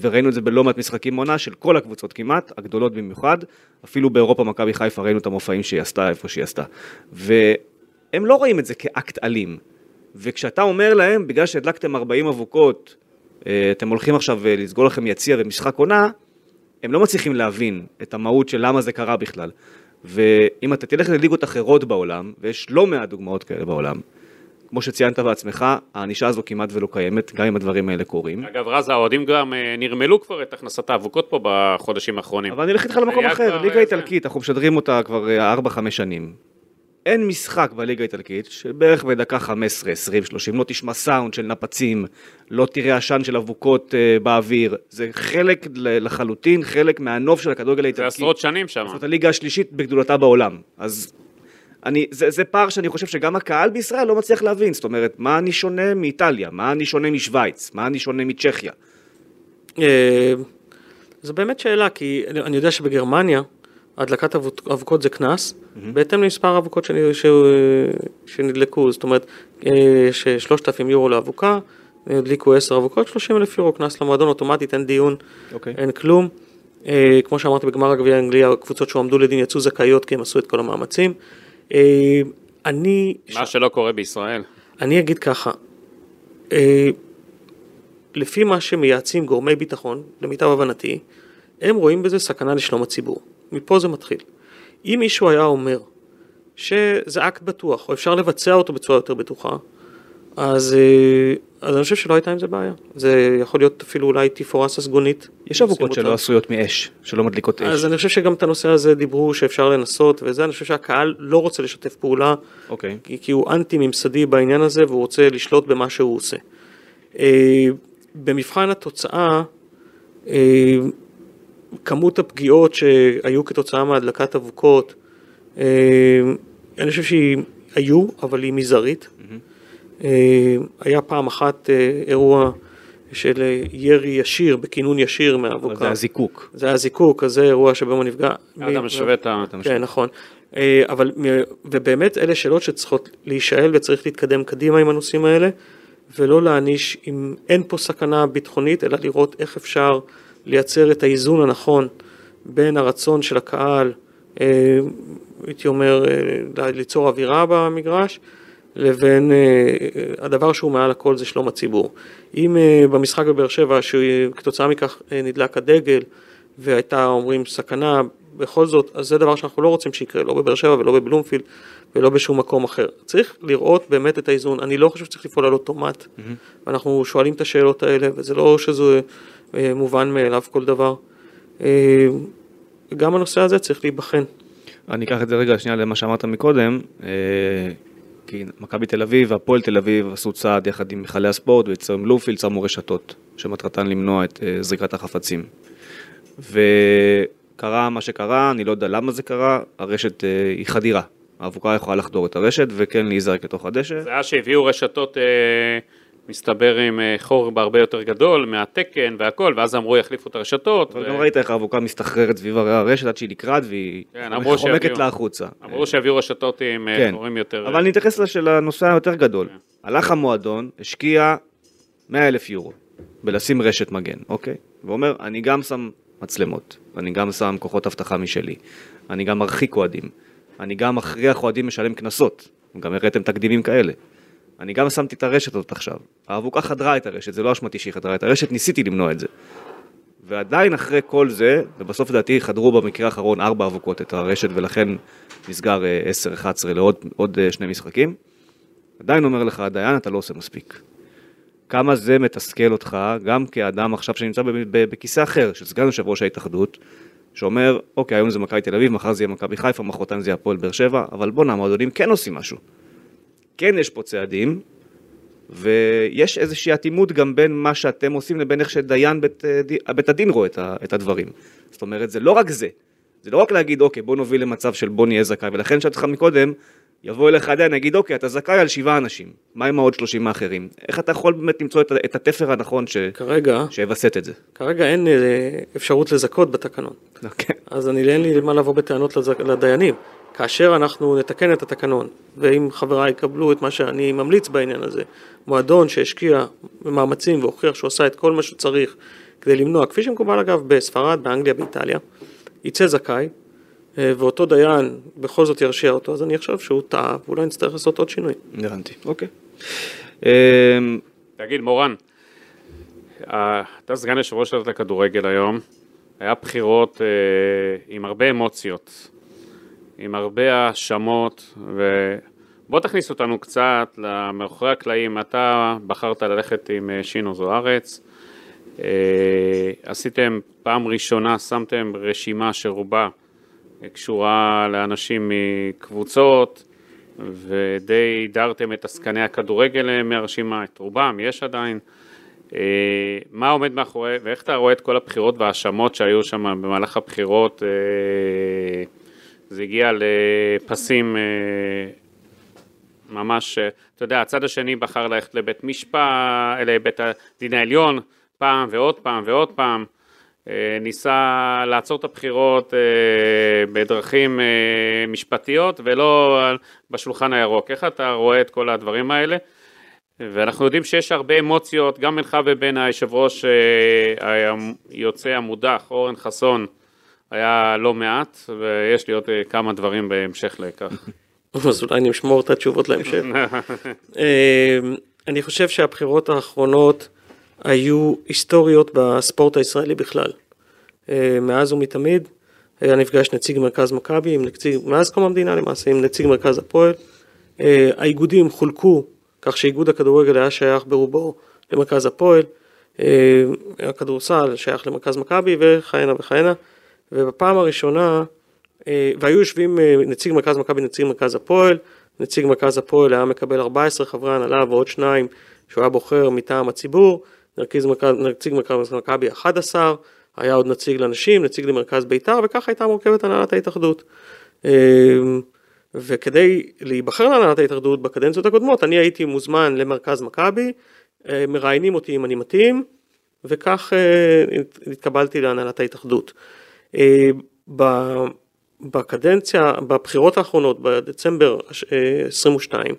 וראינו את זה בלא מעט משחקים עונה של כל הקבוצות כמעט, הגדולות במיוחד, אפילו באירופה מכבי חיפה ראינו את המופעים שהיא עשתה איפה שהיא עשתה. והם לא רואים את זה כאקט אלים. וכשאתה אומר להם, בגלל שהדלקתם 40 אבוקות, אתם הולכים עכשיו לסגור לכם יציע ומשחק עונה, הם לא מצליחים להבין את המהות של למה זה קרה בכלל. ואם אתה תלך לליגות אחרות בעולם, ויש לא מעט דוגמאות כאלה בעולם, כמו שציינת בעצמך, הענישה הזו כמעט ולא קיימת, גם אם הדברים האלה קורים. אגב, רז, האוהדים גם אה, נרמלו כבר את הכנסת האבוקות פה בחודשים האחרונים. אבל אני אלך איתך למקום אחר, ליגה איטלקית, אנחנו משדרים אותה כבר 4-5 אה, שנים. אין משחק בליגה האיטלקית שבערך בדקה 15, 20, 30 לא תשמע סאונד של נפצים, לא תראה עשן של אבוקות uh, באוויר. זה חלק לחלוטין, חלק מהנוף של הכדורגל האיטלקי. זה עשרות שנים שם. זאת הליגה השלישית בגדולתה בעולם. אז אני, זה, זה פער שאני חושב שגם הקהל בישראל לא מצליח להבין. זאת אומרת, מה אני שונה מאיטליה? מה אני שונה משוויץ? מה אני שונה מצ'כיה? אה, זו באמת שאלה, כי אני יודע שבגרמניה, הדלקת אבוקות זה קנס, mm-hmm. בהתאם למספר האבוקות ש... ש... שנדלקו, זאת אומרת, יש אה, 3,000 יורו לאבוקה, הדליקו 10 אבוקות, 30 אלף יורו, קנס למועדון אוטומטית, אין דיון, okay. אוקיי. אין כלום. אה, כמו שאמרתי, בגמר הגביע האנגלי, הקבוצות שהועמדו לדין יצאו זכאיות כי הם עשו את כל המאמצים. אה, אני... מה ש... שלא קורה בישראל. אני אגיד ככה, לפי מה שמייעצים גורמי ביטחון, למיטב הבנתי, הם רואים בזה סכנה לשלום הציבור. מפה זה מתחיל. אם מישהו היה אומר שזה אקט בטוח, או אפשר לבצע אותו בצורה יותר בטוחה, אז, אה, אז אני חושב שלא הייתה עם זה בעיה. זה יכול להיות אפילו אולי תפאורה ססגונית. יש אבוקות שלא עשויות מאש, שלא מדליקות אש. אז אני חושב שגם את הנושא הזה דיברו שאפשר לנסות, וזה, אני חושב שהקהל לא רוצה לשתף פעולה, okay. אוקיי. כי, כי הוא אנטי ממסדי בעניין הזה, והוא רוצה לשלוט במה שהוא עושה. אה, במבחן התוצאה, אה, כמות הפגיעות שהיו כתוצאה מהדלקת אבוקות, אה, אני חושב שהיו, אבל היא מזערית. אה, היה פעם אחת אה, אירוע של ירי ישיר, בכינון ישיר מהאבוקה. זה היה זיקוק. זה היה זיקוק, אז זה אירוע שבו הוא נפגע. אדם משווה את ה... כן, נכון. אבל, ובאמת אלה שאלות שצריכות להישאל וצריך להתקדם קדימה עם הנושאים האלה, ולא להעניש אם אין פה סכנה ביטחונית, אלא לראות איך אפשר לייצר את האיזון הנכון בין הרצון של הקהל, אה, הייתי אומר, אה, ליצור אווירה במגרש, לבין אה, הדבר שהוא מעל הכל זה שלום הציבור. אם במשחק בבאר שבע, שכתוצאה מכך נדלק הדגל והייתה אומרים סכנה, בכל זאת, אז זה דבר שאנחנו לא רוצים שיקרה, לא בבאר שבע ולא בבלומפילד ולא בשום מקום אחר. צריך לראות באמת את האיזון, אני לא חושב שצריך לפעול על אוטומט, mm-hmm. ואנחנו שואלים את השאלות האלה, וזה לא שזה מובן מאליו כל דבר. אה, גם הנושא הזה צריך להיבחן. אני אקח את זה רגע שנייה למה שאמרת מקודם, אה, כי מכבי תל אביב והפועל תל אביב עשו צעד יחד עם מכלי הספורט ויצרים לופילד שמו רשתות שמטרתן למנוע את זריקת החפצים. וקרה מה שקרה, אני לא יודע למה זה קרה, הרשת היא חדירה. האבוקה יכולה לחדור את הרשת וכן להיזרק לתוך הדשא. זה היה שהביאו רשתות מסתבר עם אה, חור בהרבה יותר גדול מהתקן והכל, ואז אמרו יחליפו את הרשתות. אבל ו... גם ראית איך האבוקה מסתחררת סביב הרשת עד שהיא לקראת והיא כן, חומקת לה החוצה. אמרו שיביאו רשתות עם אה, כן. חורים יותר... אבל אני אתייחס לנושא היותר גדול. כן. הלך המועדון, השקיע 100 אלף יורו בלשים רשת מגן, אוקיי? ואומר, אני גם שם מצלמות, אני גם שם כוחות אבטחה משלי, אני גם מרחיק אוהדים. אני גם מכריח אוהדים לשלם קנסות, גם הראיתם תקדימים כאלה. אני גם שמתי את הרשת הזאת עכשיו. האבוקה חדרה את הרשת, זה לא אשמתי שהיא חדרה את הרשת, ניסיתי למנוע את זה. ועדיין אחרי כל זה, ובסוף לדעתי חדרו במקרה האחרון ארבע אבוקות את הרשת, ולכן נסגר 10-11 לעוד עוד אה, שני משחקים. עדיין אומר לך, דיין, אתה לא עושה מספיק. כמה זה מתסכל אותך, גם כאדם עכשיו שנמצא בכיסא אחר, של סגן יושב ראש ההתאחדות, שאומר, אוקיי, היום זה מכבי תל אביב, מחר זה יהיה מכבי חיפה, מחרתיים זה יהיה הפועל באר שבע, אבל בואנה, המועדונים כן עושים משהו. כן יש פה צעדים, ויש איזושהי אטימות גם בין מה שאתם עושים לבין איך שדיין בית, אה, בית הדין רואה את הדברים. זאת אומרת, זה לא רק זה. זה לא רק להגיד, אוקיי, בוא נוביל למצב של בוא נהיה זכאי, ולכן שאלתי אותך מקודם, יבוא אליך עדיין, יגיד, אוקיי, אתה זכאי על שבעה אנשים, מה עם העוד שלושים האחרים? איך אתה יכול באמת למצוא את, את התפר הנכון ש... כרגע, שיווסת את זה? כרגע אין אה, אפשרות לזכות בתקנון. אוקיי. אז אני, אין לי מה לבוא בטענות לז... לדיינים. כאשר אנחנו נתקן את התקנון, ואם חבריי יקבלו את מה שאני ממליץ בעניין הזה, מועדון שהשקיע במאמצים והוכיח שהוא עשה את כל מה שצריך כדי למנוע, כפי שמקובל אגב בספרד, באנגליה, באיטליה, יצא זכאי, אה, ואותו דיין בכל זאת ירשיע אותו, אז אני חושב שהוא טעה, ואולי נצטרך לעשות עוד שינוי. הבנתי, אוקיי. אמ, תגיד, מורן, אה, אתה סגן יושב ראש של הכדורגל היום, היה בחירות אה, עם הרבה אמוציות. עם הרבה האשמות, ובוא תכניס אותנו קצת למאחורי הקלעים, אתה בחרת ללכת עם אה, שינו זוארץ, אה, עשיתם פעם ראשונה, שמתם רשימה שרובה קשורה לאנשים מקבוצות, ודי הדרתם את עסקני הכדורגל מהרשימה, את רובם, יש עדיין. אה, מה עומד מאחורי, ואיך אתה רואה את כל הבחירות וההאשמות שהיו שם במהלך הבחירות? זה הגיע לפסים אה, ממש, אה, אתה יודע, הצד השני בחר ללכת לבית משפט, לבית הדין העליון, פעם ועוד פעם ועוד פעם, אה, ניסה לעצור את הבחירות בדרכים משפטיות ולא בשולחן הירוק. איך אתה רואה את כל הדברים האלה? ואנחנו יודעים שיש הרבה אמוציות, גם בינך ובין היושב ראש היוצא המודח, אורן חסון, היה לא מעט, ויש לי עוד אה, כמה דברים בהמשך לכך. אז אולי נשמור את התשובות להמשך. אה, אני חושב שהבחירות האחרונות היו היסטוריות בספורט הישראלי בכלל. אה, מאז ומתמיד היה נפגש נציג מרכז מכבי עם נציג, מאז קום המדינה למעשה, עם נציג מרכז הפועל. האיגודים חולקו כך שאיגוד הכדורגל היה שייך ברובו למרכז הפועל, הכדורסל שייך למרכז מכבי וכהנה וכהנה. ובפעם הראשונה, אה, והיו יושבים אה, נציג מרכז מכבי, נציג מרכז הפועל, נציג מרכז הפועל היה מקבל 14 חברי הנהלה ועוד שניים שהוא היה בוחר מטעם הציבור, נציג מרכז, נציג מרכז מכבי 11, היה עוד נציג לנשים, נציג למרכז בית"ר, וככה הייתה מורכבת הנהלת ההתאחדות. אה, וכדי להיבחר להנהלת ההתאחדות בקדנציות הקודמות, אני הייתי מוזמן למרכז מכבי, מראיינים אותי אם אני מתאים, וכך התקבלתי להנהלת ההתאחדות. אה, בקדנציה, בבחירות האחרונות, בדצמבר 22,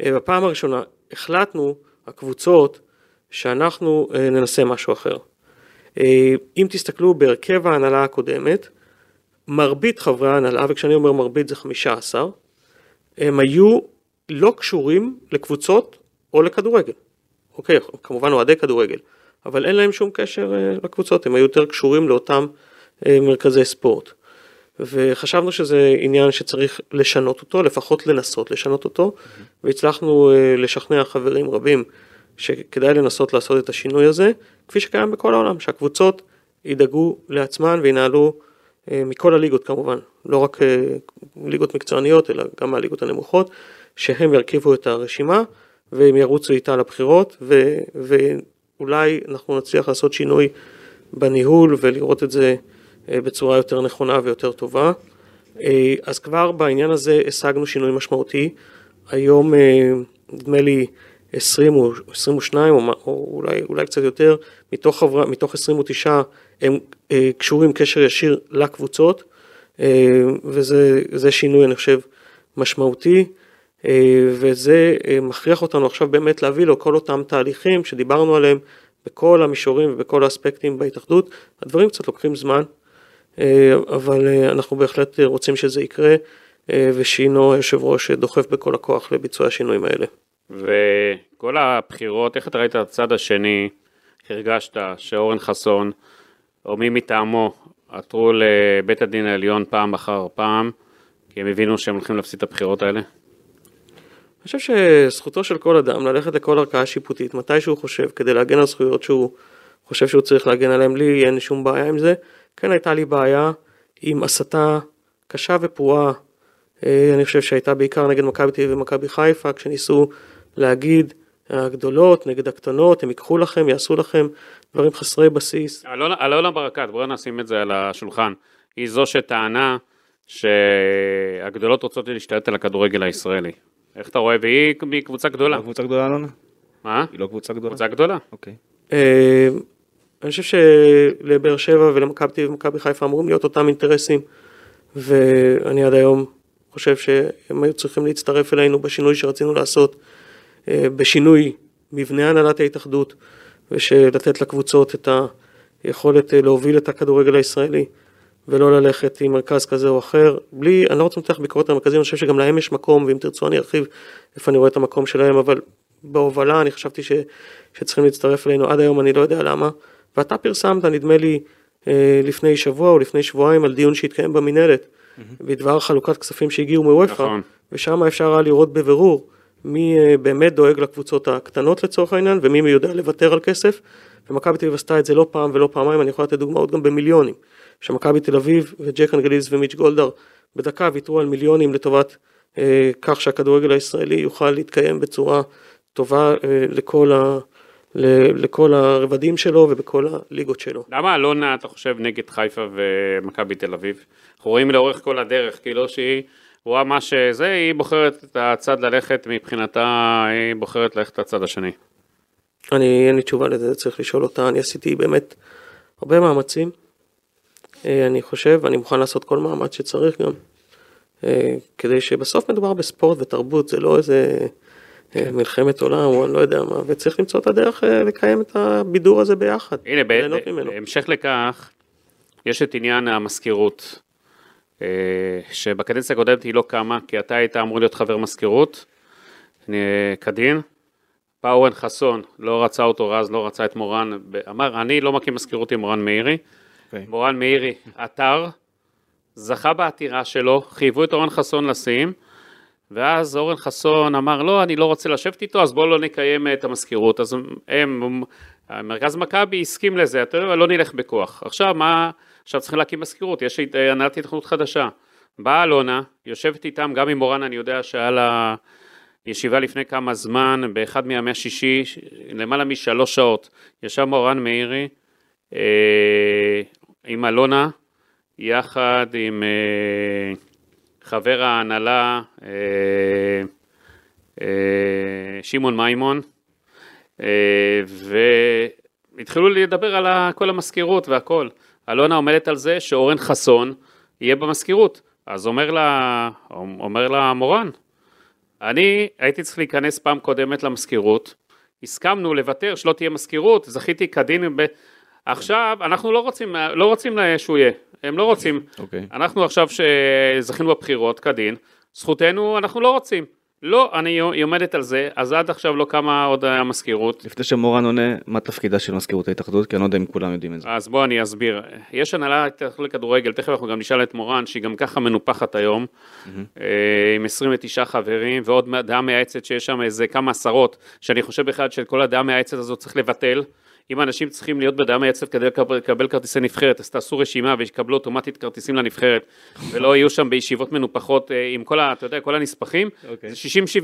אה, בפעם הראשונה החלטנו, הקבוצות, שאנחנו אה, ננסה משהו אחר. אם תסתכלו בהרכב ההנהלה הקודמת, מרבית חברי ההנהלה, וכשאני אומר מרבית זה 15, הם היו לא קשורים לקבוצות או לכדורגל. אוקיי, כמובן אוהדי כדורגל, אבל אין להם שום קשר לקבוצות, הם היו יותר קשורים לאותם אה, מרכזי ספורט. וחשבנו שזה עניין שצריך לשנות אותו, לפחות לנסות לשנות אותו, mm-hmm. והצלחנו אה, לשכנע חברים רבים שכדאי לנסות לעשות את השינוי הזה, כפי שקיים בכל העולם, שהקבוצות ידאגו לעצמן וינהלו אה, מכל הליגות כמובן, לא רק ליגות מקצועניות, אלא גם מהליגות הנמוכות, שהם ירכיבו את הרשימה והם ירוצו איתה לבחירות, ו, ואולי אנחנו נצליח לעשות שינוי בניהול ולראות את זה אה, בצורה יותר נכונה ויותר טובה. אה, אז כבר בעניין הזה השגנו שינוי משמעותי. היום אה, נדמה לי 20 או 22 או, או אולי, אולי קצת יותר, מתוך, חבר, מתוך 29 הם קשורים קשר ישיר לקבוצות וזה שינוי אני חושב משמעותי וזה מכריח אותנו עכשיו באמת להביא לו כל אותם תהליכים שדיברנו עליהם בכל המישורים ובכל האספקטים בהתאחדות, הדברים קצת לוקחים זמן, אה, אבל אה, אנחנו בהחלט רוצים שזה יקרה. אה, ושינו היושב ראש דוחף בכל הכוח לביצוע השינויים האלה. וכל הבחירות, איך אתה ראית את הצד השני, הרגשת שאורן חסון, או מי מטעמו, עתרו לבית הדין העליון פעם אחר פעם, כי הם הבינו שהם הולכים להפסיד את הבחירות האלה? אני חושב שזכותו של כל אדם ללכת לכל ערכאה שיפוטית מתי שהוא חושב כדי להגן על זכויות שהוא חושב שהוא צריך להגן עליהן, לי אין שום בעיה עם זה. כן הייתה לי בעיה עם הסתה קשה ופרועה, אה, אני חושב שהייתה בעיקר נגד מכבי תל אביב ומכבי חיפה, כשניסו להגיד הגדולות נגד הקטנות, הם ייקחו לכם, יעשו לכם דברים חסרי בסיס. אלונה, אלונה ברקת, בואו נשים את זה על השולחן, היא זו שטענה שהגדולות רוצות להשתלט על הכדורגל הישראלי. איך אתה רואה? והיא מקבוצה גדולה. לא קבוצה גדולה אלונה? מה? היא לא קבוצה גדולה? קבוצה גדולה. אוקיי. אני חושב שלבאר שבע ולמכבי תל אביב ומכבי חיפה אמורים להיות אותם אינטרסים, ואני עד היום חושב שהם היו צריכים להצטרף אלינו בשינוי שרצינו לעשות, אה, בשינוי מבנה הנהלת ההתאחדות, ושלתת לקבוצות את היכולת אה, להוביל את הכדורגל הישראלי. ולא ללכת עם מרכז כזה או אחר, בלי, אני לא רוצה למתח ביקורת על המרכזים, אני חושב שגם להם יש מקום, ואם תרצו אני ארחיב איפה אני רואה את המקום שלהם, אבל בהובלה אני חשבתי ש, שצריכים להצטרף אלינו, עד היום אני לא יודע למה, ואתה פרסמת, נדמה לי, אה, לפני שבוע או לפני שבועיים, על דיון שהתקיים במינהלת, mm-hmm. בדבר חלוקת כספים שהגיעו מוופא, נכון. ושם אפשר היה לראות בבירור מי אה, באמת דואג לקבוצות הקטנות לצורך העניין, ומי יודע לוותר על כסף, ומכבי תל אביב עשתה את זה לא פעם ולא פעמיים, אני יכול לתת דוגמאות גם במיליונים. שמכבי תל אביב וג'ק אנגליס ומיץ' גולדהר בדקה ויתרו על מיליונים לטובת אה, כך שהכדורגל הישראלי יוכל להתקיים בצורה טובה אה, לכל, ה, לכל הרבדים שלו ובכל הליגות שלו. למה אלונה אתה חושב נגד חיפה ומכבי תל אביב? אנחנו רואים לאורך כל הדרך כאילו שהיא רואה מה שזה, היא בוחרת את הצד ללכת מבחינתה, היא בוחרת ללכת את הצד השני. אני אין לי תשובה לזה, צריך לשאול אותה, אני עשיתי באמת הרבה מאמצים. אה, אני חושב, ואני מוכן לעשות כל מאמץ שצריך גם, אה, כדי שבסוף מדובר בספורט ותרבות, זה לא איזה מלחמת עולם או אני לא יודע מה, וצריך למצוא את הדרך לקיים את הבידור הזה ביחד. הנה, בהמשך לכך, יש את עניין המזכירות, שבקדנציה הקודמת היא לא קמה, כי אתה היית אמור להיות חבר מזכירות, כדין. בא אורן חסון, לא רצה אותו רז, לא רצה את מורן, אמר, אני לא מקים מזכירות עם מורן מאירי. Okay. אוקיי. מורן מאירי עתר, זכה בעתירה שלו, חייבו את אורן חסון לשים, ואז אורן חסון אמר, לא, אני לא רוצה לשבת איתו, אז בואו לא נקיים את המזכירות. אז הם, מרכז מכבי הסכים לזה, אתה יודע, לא נלך בכוח. עכשיו מה, עכשיו צריכים להקים מזכירות, יש הנהלת התאחדות חדשה. באה אלונה, יושבת איתם, גם עם מורן אני יודע שהיה לה ישיבה לפני כמה זמן, באחד מימי השישי, למעלה משלוש שעות, ישב מורן מאירי, אה, עם אלונה, יחד עם אה, חבר ההנהלה אה, אה, שמעון מימון, אה, והתחילו לדבר על כל המזכירות והכל. אלונה עומדת על זה שאורן חסון יהיה במזכירות. אז אומר לה, אומר לה מורן, אני הייתי צריך להיכנס פעם קודמת למזכירות, הסכמנו לוותר שלא תהיה מזכירות, זכיתי כדין ב... עכשיו, אנחנו לא רוצים, לא רוצים שהוא יהיה, הם לא רוצים. Okay. אוקיי. אנחנו עכשיו שזכינו בבחירות כדין, זכותנו, אנחנו לא רוצים. לא, אני, עומדת על זה, אז עד עכשיו לא קמה עוד המזכירות. לפני שמורן עונה, מה תפקידה של מזכירות ההתאחדות? כי אני לא יודע אם כולם יודעים את זה. אז בוא אני אסביר. יש הנהלה התאחדות לכדורגל, תכף אנחנו גם נשאל את מורן, שהיא גם ככה מנופחת היום, mm-hmm. עם 29 חברים, ועוד דעה מייעצת שיש שם איזה כמה עשרות, שאני חושב בכלל שאת כל הדעה מייעצת הזאת צריך לבטל. אם אנשים צריכים להיות בדעה מייצבת כדי לקבל כרטיסי נבחרת, אז תעשו רשימה ויקבלו אוטומטית כרטיסים לנבחרת, ולא יהיו שם בישיבות מנופחות אה, עם כל, ה, אתה יודע, כל הנספחים. Okay. אוקיי. זה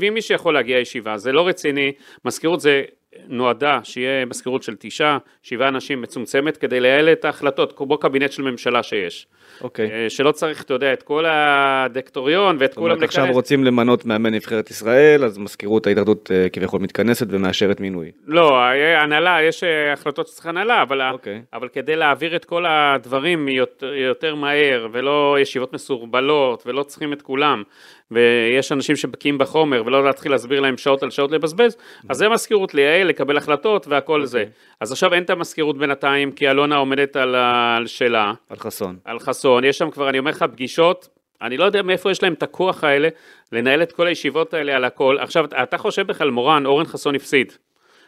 60-70 מי שיכול להגיע לישיבה, זה לא רציני. מזכירות זה נועדה שיהיה מזכירות של תשעה, שבעה אנשים מצומצמת, כדי לייעל את ההחלטות, כמו קבינט של ממשלה שיש. אוקיי. Okay. שלא צריך, אתה יודע, את כל הדקטוריון ואת כולם לכנס. עכשיו רוצים למנות מאמן נבחרת ישראל, אז מזכירות ההתאחדות אה, כביכול מתכנסת ומאשרת מינוי. לא, הנהלה, יש אה, החלטות שצריך הנהלה, אבל, okay. אוקיי. אבל כדי להעביר את כל הדברים יותר, יותר מהר, ולא ישיבות מסורבלות, ולא צריכים את כולם, ויש אנשים שבקיאים בחומר, ולא להתחיל להסביר להם שעות על שעות לבזבז, אז זה מזכירות לייעל, לקבל החלטות והכל okay. זה. אוקיי. אז עכשיו אין את המזכירות בינתיים, כי אלונה עומדת על, על שלה. על חסון. על חסון, יש שם כבר, אני אומר לך, פגישות אני לא יודע מאיפה יש להם את הכוח האלה לנהל את כל הישיבות האלה על הכל. עכשיו, אתה חושב בכלל, מורן, אורן חסון הפסיד.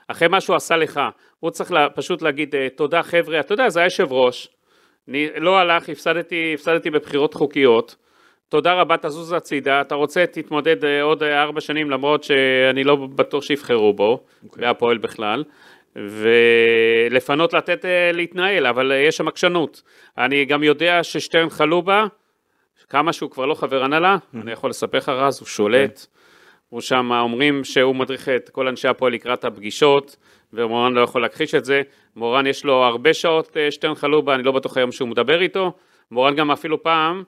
אחרי מה שהוא עשה לך, הוא צריך לה, פשוט להגיד אה, תודה חבר'ה, אתה יודע, זה היה יושב ראש, אני, לא הלך, הפסדתי, הפסדתי בבחירות חוקיות, תודה רבה, תזוז הצידה, אתה רוצה, תתמודד אה, עוד אה, ארבע שנים, למרות שאני לא בטוח שיבחרו בו, okay. והפועל בכלל, ולפנות לתת להתנהל, אבל יש שם עקשנות. אני גם יודע ששטרן חלובה, כמה שהוא כבר לא חבר הנהלה, mm-hmm. אני יכול לספר לך רז, הוא שולט. Okay. הוא שם, אומרים שהוא מדריך את כל אנשי הפועל לקראת הפגישות, ומורן לא יכול להכחיש את זה. מורן יש לו הרבה שעות אה, שטרן חלובה, אני לא בטוח היום שהוא מדבר איתו. מורן גם אפילו פעם,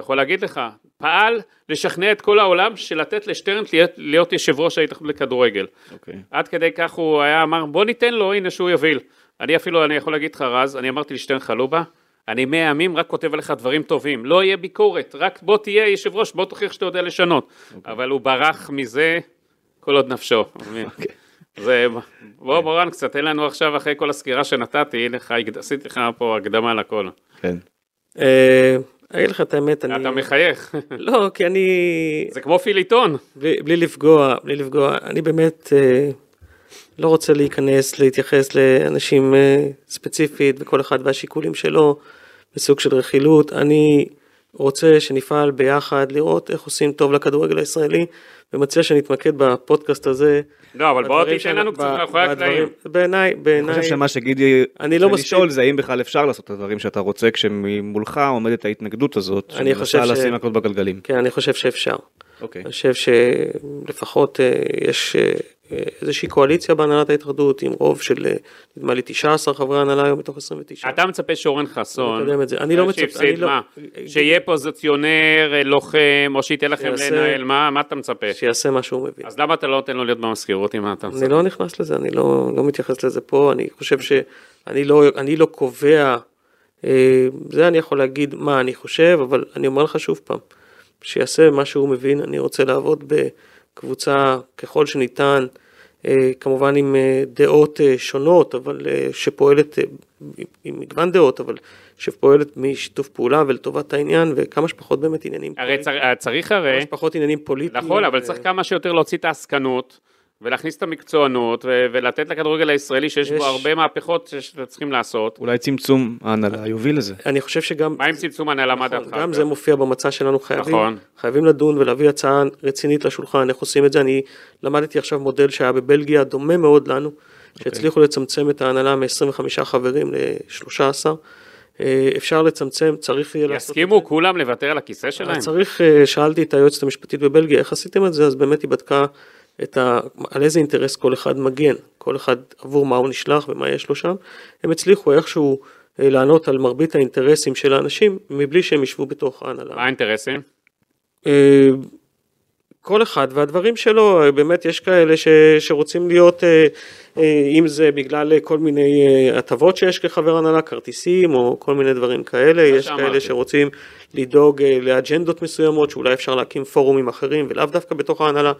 יכול להגיד לך, פעל לשכנע את כל העולם של לתת לשטרן להיות, להיות יושב ראש ההתאחדות לכדורגל. Okay. אוקיי. עד כדי כך הוא היה אמר, בוא ניתן לו, הנה שהוא יוביל. אני אפילו, אני יכול להגיד לך רז, אני אמרתי לשטרן חלובה, אני מאה ימים רק כותב עליך דברים טובים, לא יהיה ביקורת, רק בוא תהיה יושב ראש, בוא תוכיח שאתה יודע לשנות. Okay. אוקיי. אבל הוא ברח מזה כל עוד נפשו. Okay. אוקיי. זה, בוא מורן קצת, תן לנו עכשיו אחרי כל הסקירה שנתתי, לך, עשיתי לך פה הקדמה לכל. כן. אה, אגיד לך את האמת, אני... אתה מחייך. לא, כי אני... זה כמו פיליטון. בלי לפגוע, בלי לפגוע, אני באמת אה, לא רוצה להיכנס, להתייחס לאנשים אה, ספציפית, וכל אחד והשיקולים שלו, בסוג של רכילות. אני רוצה שנפעל ביחד, לראות איך עושים טוב לכדורגל הישראלי, ומציע שנתמקד בפודקאסט הזה. לא, אבל בוא תיתן לנו קצת מאחורי הקלעים. בעיניי, בעיניי... אני חושב שמה שגידי אני לא לשאול זה האם בכלל אפשר לעשות את הדברים שאתה רוצה כשמולך עומדת ההתנגדות הזאת, שמנסה לשים הכל בגלגלים. כן, אני חושב שאפשר. אוקיי. אני חושב שלפחות אה, יש אה, איזושהי קואליציה בהנהלת ההתאחדות עם רוב של נדמה לי 19 חברי הנהלה היום מתוך 29. אתה מצפה שאורן חסון, אני לא מצפה, אני לא... שיהיה פוזיציונר, לוחם, או שייתן לכם לנהל, מה אתה מצפה? שיעשה מה שהוא מבין. אז למה אתה לא נותן לו להיות במזכירות מה אתה מצפה? אני לא נכנס לזה, אני לא, לא מתייחס לזה פה, אני חושב שאני לא, לא קובע, אה, זה אני יכול להגיד מה אני חושב, אבל אני אומר לך שוב פעם, שיעשה מה שהוא מבין, אני רוצה לעבוד בקבוצה ככל שניתן, אה, כמובן עם אה, דעות אה, שונות, אבל שפועלת עם מגוון דעות, אבל שפועלת משיתוף פעולה ולטובת העניין, וכמה שפחות באמת עניינים הרי פוליטיים. צריך הרי... כמה שפחות עניינים פוליטיים. נכון, אבל צריך כמה שיותר להוציא את העסקנות. ולהכניס את המקצוענות ו- ולתת לכדורגל הישראלי שיש יש... בו הרבה מהפכות שצריכים לעשות. אולי צמצום ההנהלה יוביל לזה. אני חושב שגם... מה עם צמצום ההנהלה? נכון, מה דעתך? גם זה מופיע במצע שלנו, חייבים, נכון. חייבים לדון ולהביא הצעה רצינית לשולחן, איך עושים את זה. אני למדתי עכשיו מודל שהיה בבלגיה, דומה מאוד לנו, אוקיי. שהצליחו okay. לצמצם את ההנהלה מ-25 חברים ל-13. אה, אפשר לצמצם, צריך יהיה לעשות. יסכימו כולם לוותר על הכיסא שלהם? צריך, אה, שאלתי את היועצת המשפטית בבלגיה, איך עשיתם את זה, אז באמת היא בדקה את ה... על איזה אינטרס כל אחד מגן, כל אחד עבור מה הוא נשלח ומה יש לו שם, הם הצליחו איכשהו אה, לענות על מרבית האינטרסים של האנשים מבלי שהם ישבו בתוך ההנהלה. מה האינטרסים? אה, כל אחד והדברים שלו, באמת יש כאלה ש, שרוצים להיות, אה, אם זה בגלל כל מיני הטבות שיש כחבר הנהלה, כרטיסים או כל מיני דברים כאלה, יש שאמרתי. כאלה שרוצים לדאוג לאג'נדות מסוימות, שאולי אפשר להקים פורומים אחרים ולאו דווקא בתוך ההנהלה.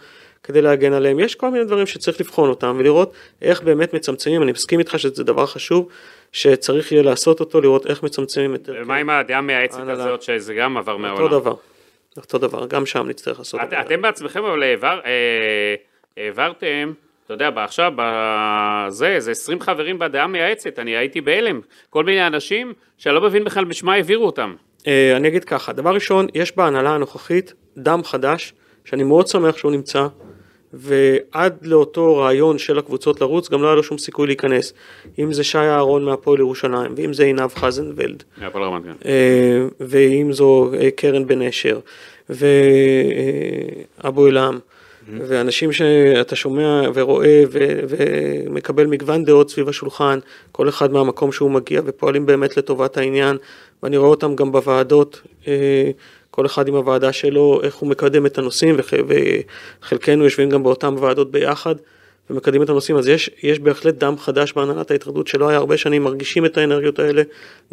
כדי להגן עליהם. יש כל מיני דברים שצריך לבחון אותם ולראות איך באמת מצמצמים, אני מסכים איתך שזה דבר חשוב, שצריך יהיה לעשות אותו, לראות איך מצמצמים את... ומה עם הדעה המייעצת הזאת, שזה גם עבר מהעולם? אותו דבר, אותו דבר, גם שם נצטרך לעשות את זה. אתם בעצמכם אבל אה, העברתם, אתה יודע, עכשיו, בזה, זה 20 חברים בדעה המייעצת, אני הייתי בהלם. כל מיני אנשים שאני לא מבין בכלל בשמה העבירו אותם. אה, אני אגיד ככה, דבר ראשון, יש בהנהלה הנוכחית דם חדש, שאני מאוד שמח שהוא נמצא, ועד לאותו רעיון של הקבוצות לרוץ גם לא היה לו שום סיכוי להיכנס. אם זה שי אהרון מהפועל ירושלים, ואם זה עינב חזנבלד, אה, ואם זו אה, קרן בן אשר, ואבו אלעם. ואנשים שאתה שומע ורואה ו- ומקבל מגוון דעות סביב השולחן, כל אחד מהמקום שהוא מגיע ופועלים באמת לטובת העניין, ואני רואה אותם גם בוועדות, אה, כל אחד עם הוועדה שלו, איך הוא מקדם את הנושאים, וחלקנו יושבים גם באותן ועדות ביחד ומקדמים את הנושאים, אז יש, יש בהחלט דם חדש בהנהלת ההתאחדות שלא היה הרבה שנים, מרגישים את האנרגיות האלה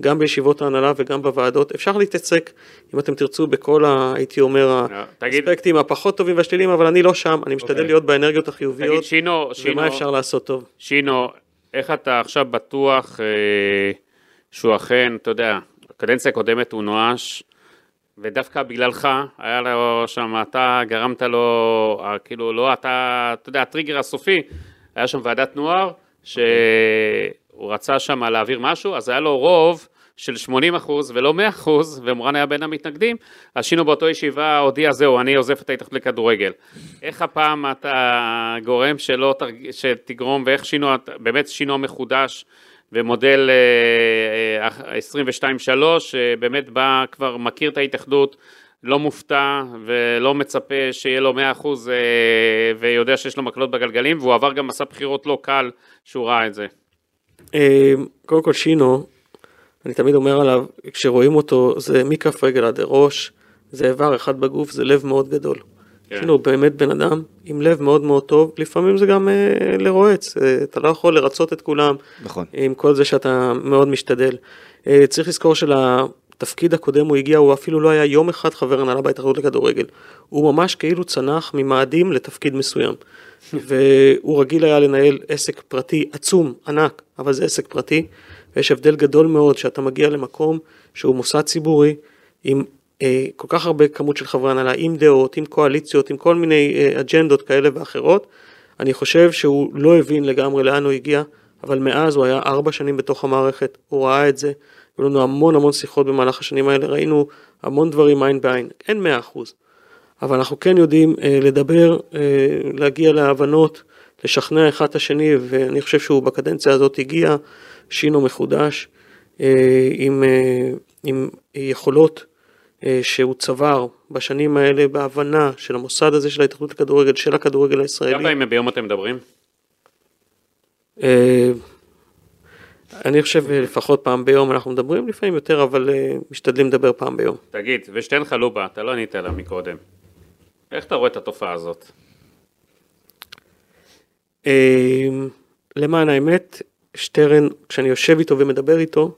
גם בישיבות ההנהלה וגם בוועדות. אפשר להתעסק, אם אתם תרצו, בכל, ה, הייתי אומר, האספקטים הפחות טובים והשליליים, אבל אני לא שם, אני משתדל okay. אוקיי. להיות באנרגיות החיוביות, תגיד, שינו, שינו, ומה אפשר לעשות טוב. שינו, איך אתה עכשיו בטוח אה, שהוא אכן, אתה יודע, הקדנציה הקודמת הוא נואש, ודווקא בגללך, היה לו שם, אתה גרמת לו, אה, כאילו, לא אתה, אתה יודע, הטריגר הסופי, היה שם ועדת נוער, שהוא רצה שם להעביר משהו, אז היה לו רוב של 80 אחוז ולא 100 אחוז, ומורן היה בין המתנגדים, אז שינו באותו ישיבה הודיע, זהו, אני עוזב את ההתאחדות לכדורגל. איך הפעם אתה גורם שלא, תרג... שתגרום, ואיך שינו, באמת שינו מחודש, ומודל אה, אה, 22-3, שבאמת בא, כבר מכיר את ההתאחדות, לא מופתע ולא מצפה שיהיה לו 100% אה, ויודע שיש לו מקלות בגלגלים, והוא עבר גם מסע בחירות לא קל שהוא ראה את זה. אה, קודם כל שינו, אני תמיד אומר עליו, כשרואים אותו זה מכף רגל עד ראש, זה איבר אחד בגוף, זה לב מאוד גדול. כן. שינו באמת בן אדם עם לב מאוד מאוד טוב, לפעמים זה גם אה, לרועץ, אה, אתה לא יכול לרצות את כולם, נכון. עם כל זה שאתה מאוד משתדל. אה, צריך לזכור שלתפקיד הקודם הוא הגיע, הוא אפילו לא היה יום אחד חבר הנהלה בהתאחדות לכדורגל. הוא ממש כאילו צנח ממאדים לתפקיד מסוים. והוא רגיל היה לנהל עסק פרטי עצום, ענק, אבל זה עסק פרטי, ויש הבדל גדול מאוד שאתה מגיע למקום שהוא מוסד ציבורי, עם כל כך הרבה כמות של חברי הנהלה, עם דעות, עם קואליציות, עם כל מיני אה, אג'נדות כאלה ואחרות. אני חושב שהוא לא הבין לגמרי לאן הוא הגיע, אבל מאז הוא היה ארבע שנים בתוך המערכת, הוא ראה את זה, היו לנו המון המון שיחות במהלך השנים האלה, ראינו המון דברים עין בעין, אין מאה אחוז, אבל אנחנו כן יודעים אה, לדבר, אה, להגיע להבנות, לשכנע אחד את השני, ואני חושב שהוא בקדנציה הזאת הגיע, שינו מחודש, אה, עם, אה, עם יכולות אה, שהוא צבר בשנים האלה בהבנה של המוסד הזה של ההתאחדות לכדורגל, של הכדורגל הישראלי. כמה פעמים ביום אתם מדברים? אה, אני חושב אה, לפחות פעם ביום אנחנו מדברים, לפעמים יותר, אבל אה, משתדלים לדבר פעם ביום. תגיד, ושתיהן חלובה, אתה לא ענית לה מקודם. איך אתה רואה את התופעה הזאת? אה, למען האמת, שטרן, כשאני יושב איתו ומדבר איתו,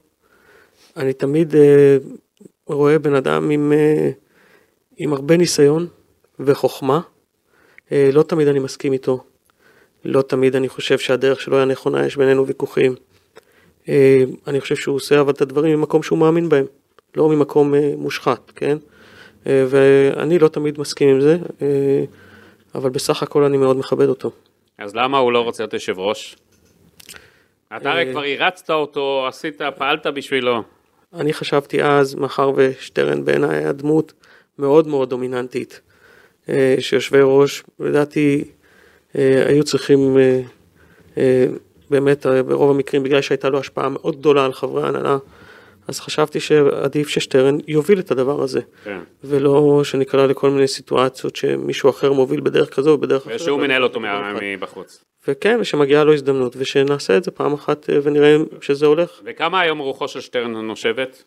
אני תמיד אה, רואה בן אדם עם, אה, עם הרבה ניסיון וחוכמה. אה, לא תמיד אני מסכים איתו, לא תמיד אני חושב שהדרך שלו היה נכונה, יש בינינו ויכוחים. אה, אני חושב שהוא עושה אבל את הדברים ממקום שהוא מאמין בהם, לא ממקום מושחת, כן? ואני לא תמיד מסכים עם זה, אבל בסך הכל אני מאוד מכבד אותו. אז למה הוא לא רוצה להיות יושב ראש? אתה הרי כבר הרצת אותו, עשית, פעלת בשבילו. אני חשבתי אז, מאחר ושטרן בעיניי היה דמות מאוד מאוד דומיננטית, אה, שיושבי ראש, לדעתי, אה, היו צריכים, אה, באמת, ברוב המקרים, בגלל שהייתה לו השפעה מאוד גדולה על חברי ההנהלה, אז חשבתי שעדיף ששטרן יוביל את הדבר הזה, כן. ולא שניקלע לכל מיני סיטואציות שמישהו אחר מוביל בדרך כזו או בדרך אחרת. ושהוא מנהל אותו. מבחוץ. וכן, ושמגיעה לו הזדמנות, ושנעשה את זה פעם אחת אה, ונראה שזה הולך. וכמה היום רוחו של שטרן נושבת?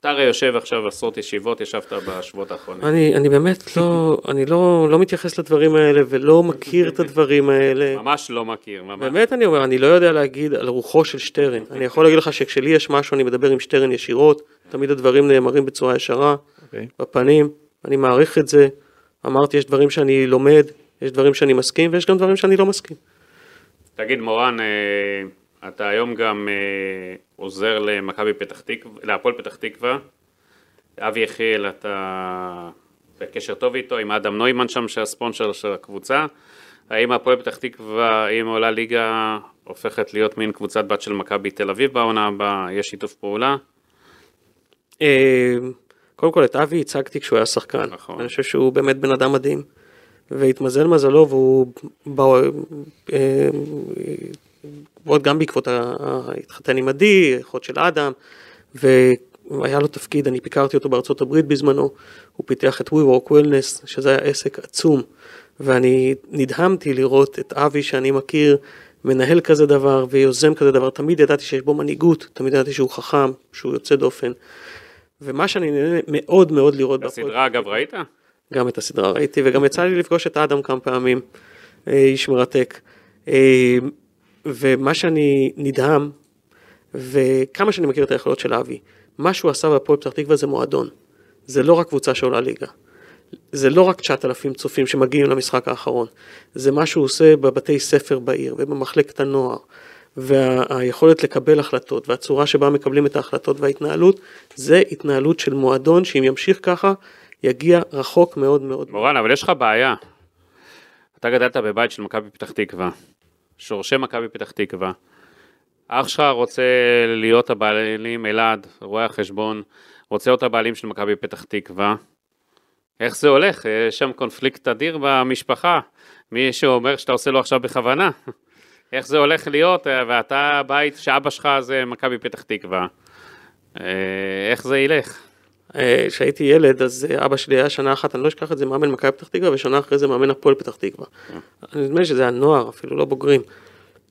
אתה הרי יושב עכשיו עשרות ישיבות, ישבת בשבועות האחרונים. אני, אני באמת לא, אני לא, לא מתייחס לדברים האלה ולא מכיר את הדברים האלה. ממש לא מכיר, ממש. באמת אני אומר, אני לא יודע להגיד על רוחו של שטרן. אני יכול להגיד לך שכשלי יש משהו אני מדבר עם שטרן ישירות, תמיד הדברים נאמרים בצורה ישרה, אוקיי. בפנים, אני מעריך את זה. אמרתי, יש דברים שאני לומד, יש דברים שאני מסכים ויש גם דברים שאני לא מסכים. תגיד מורן, אה, אתה היום גם אה, עוזר למכבי פתח תקווה, להפועל פתח תקווה. אבי יחיאל, אתה בקשר טוב איתו, עם אדם נוימן שם, שהספונסר של הקבוצה. האם הפועל פתח תקווה, אם עולה ליגה, הופכת להיות מין קבוצת בת של מכבי תל אביב בעונה הבאה? יש שיתוף פעולה? אה, קודם כל את אבי הצגתי כשהוא היה שחקן. נכון. אני חושב שהוא באמת בן אדם מדהים. והתמזל מזלו והוא בא, אה, עוד גם בעקבות ה- התחתן עם עדי, אחות של אדם, והיה לו תפקיד, אני ביקרתי אותו בארצות הברית בזמנו, הוא פיתח את WeWork Wellness, שזה היה עסק עצום, ואני נדהמתי לראות את אבי שאני מכיר, מנהל כזה דבר ויוזם כזה דבר, תמיד ידעתי שיש בו מנהיגות, תמיד ידעתי שהוא חכם, שהוא יוצא דופן. ומה שאני נהנה מאוד מאוד לראות את הסדרה אגב ראית? גם את הסדרה ראיתי, וגם יצא לי לפגוש את אדם כמה פעמים, אה, איש מרתק. ומה שאני נדהם, וכמה שאני מכיר את היכולות של אבי, מה שהוא עשה בהפועל פתח תקווה זה מועדון. זה לא רק קבוצה שעולה ליגה. זה לא רק 9,000 צופים שמגיעים למשחק האחרון. זה מה שהוא עושה בבתי ספר בעיר ובמחלקת הנוער, והיכולת לקבל החלטות והצורה שבה מקבלים את ההחלטות וההתנהלות, זה התנהלות של מועדון שאם ימשיך ככה, יגיע רחוק מאוד מאוד. מורן, אבל יש לך בעיה. אתה גדלת בבית של מכבי פתח תקווה, שורשי מכבי פתח תקווה. אח שלך רוצה להיות הבעלים, אלעד, רואה החשבון, רוצה להיות הבעלים של מכבי פתח תקווה. איך זה הולך? יש שם קונפליקט אדיר במשפחה. מי שאומר שאתה עושה לו עכשיו בכוונה. איך זה הולך להיות, ואתה בית שאבא שלך זה מכבי פתח תקווה. אה, איך זה ילך? אה, כשהייתי ילד, אז אה, אבא שלי היה שנה אחת, אני לא אשכח את זה, מאמן מכבי פתח תקווה, ושנה אחרי זה מאמן הפועל פתח תקווה. נדמה לי שזה היה נוער, אפילו לא בוגרים.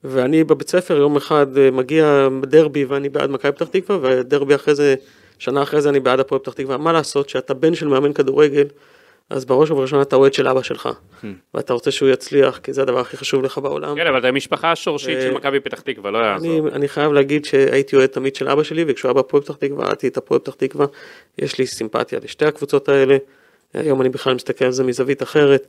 ואני בבית ספר יום אחד מגיע דרבי ואני בעד מכבי פתח תקווה, ודרבי אחרי זה, שנה אחרי זה אני בעד הפועל פתח תקווה. מה לעשות, שאתה בן של מאמן כדורגל, אז בראש ובראשונה אתה אוהד של אבא שלך, hmm. ואתה רוצה שהוא יצליח, כי זה הדבר הכי חשוב לך בעולם. כן, אבל אתה משפחה שורשית של מכבי פתח תקווה, לא יעזור. אני חייב להגיד שהייתי אוהד תמיד של אבא שלי, וכשהוא היה בפועל פתח תקווה, אהדתי את הפועל פתח תקווה, יש לי סימפתיה לשתי הקבוצות האלה, היום אני בכלל מסתכל על זה מזווית אחרת.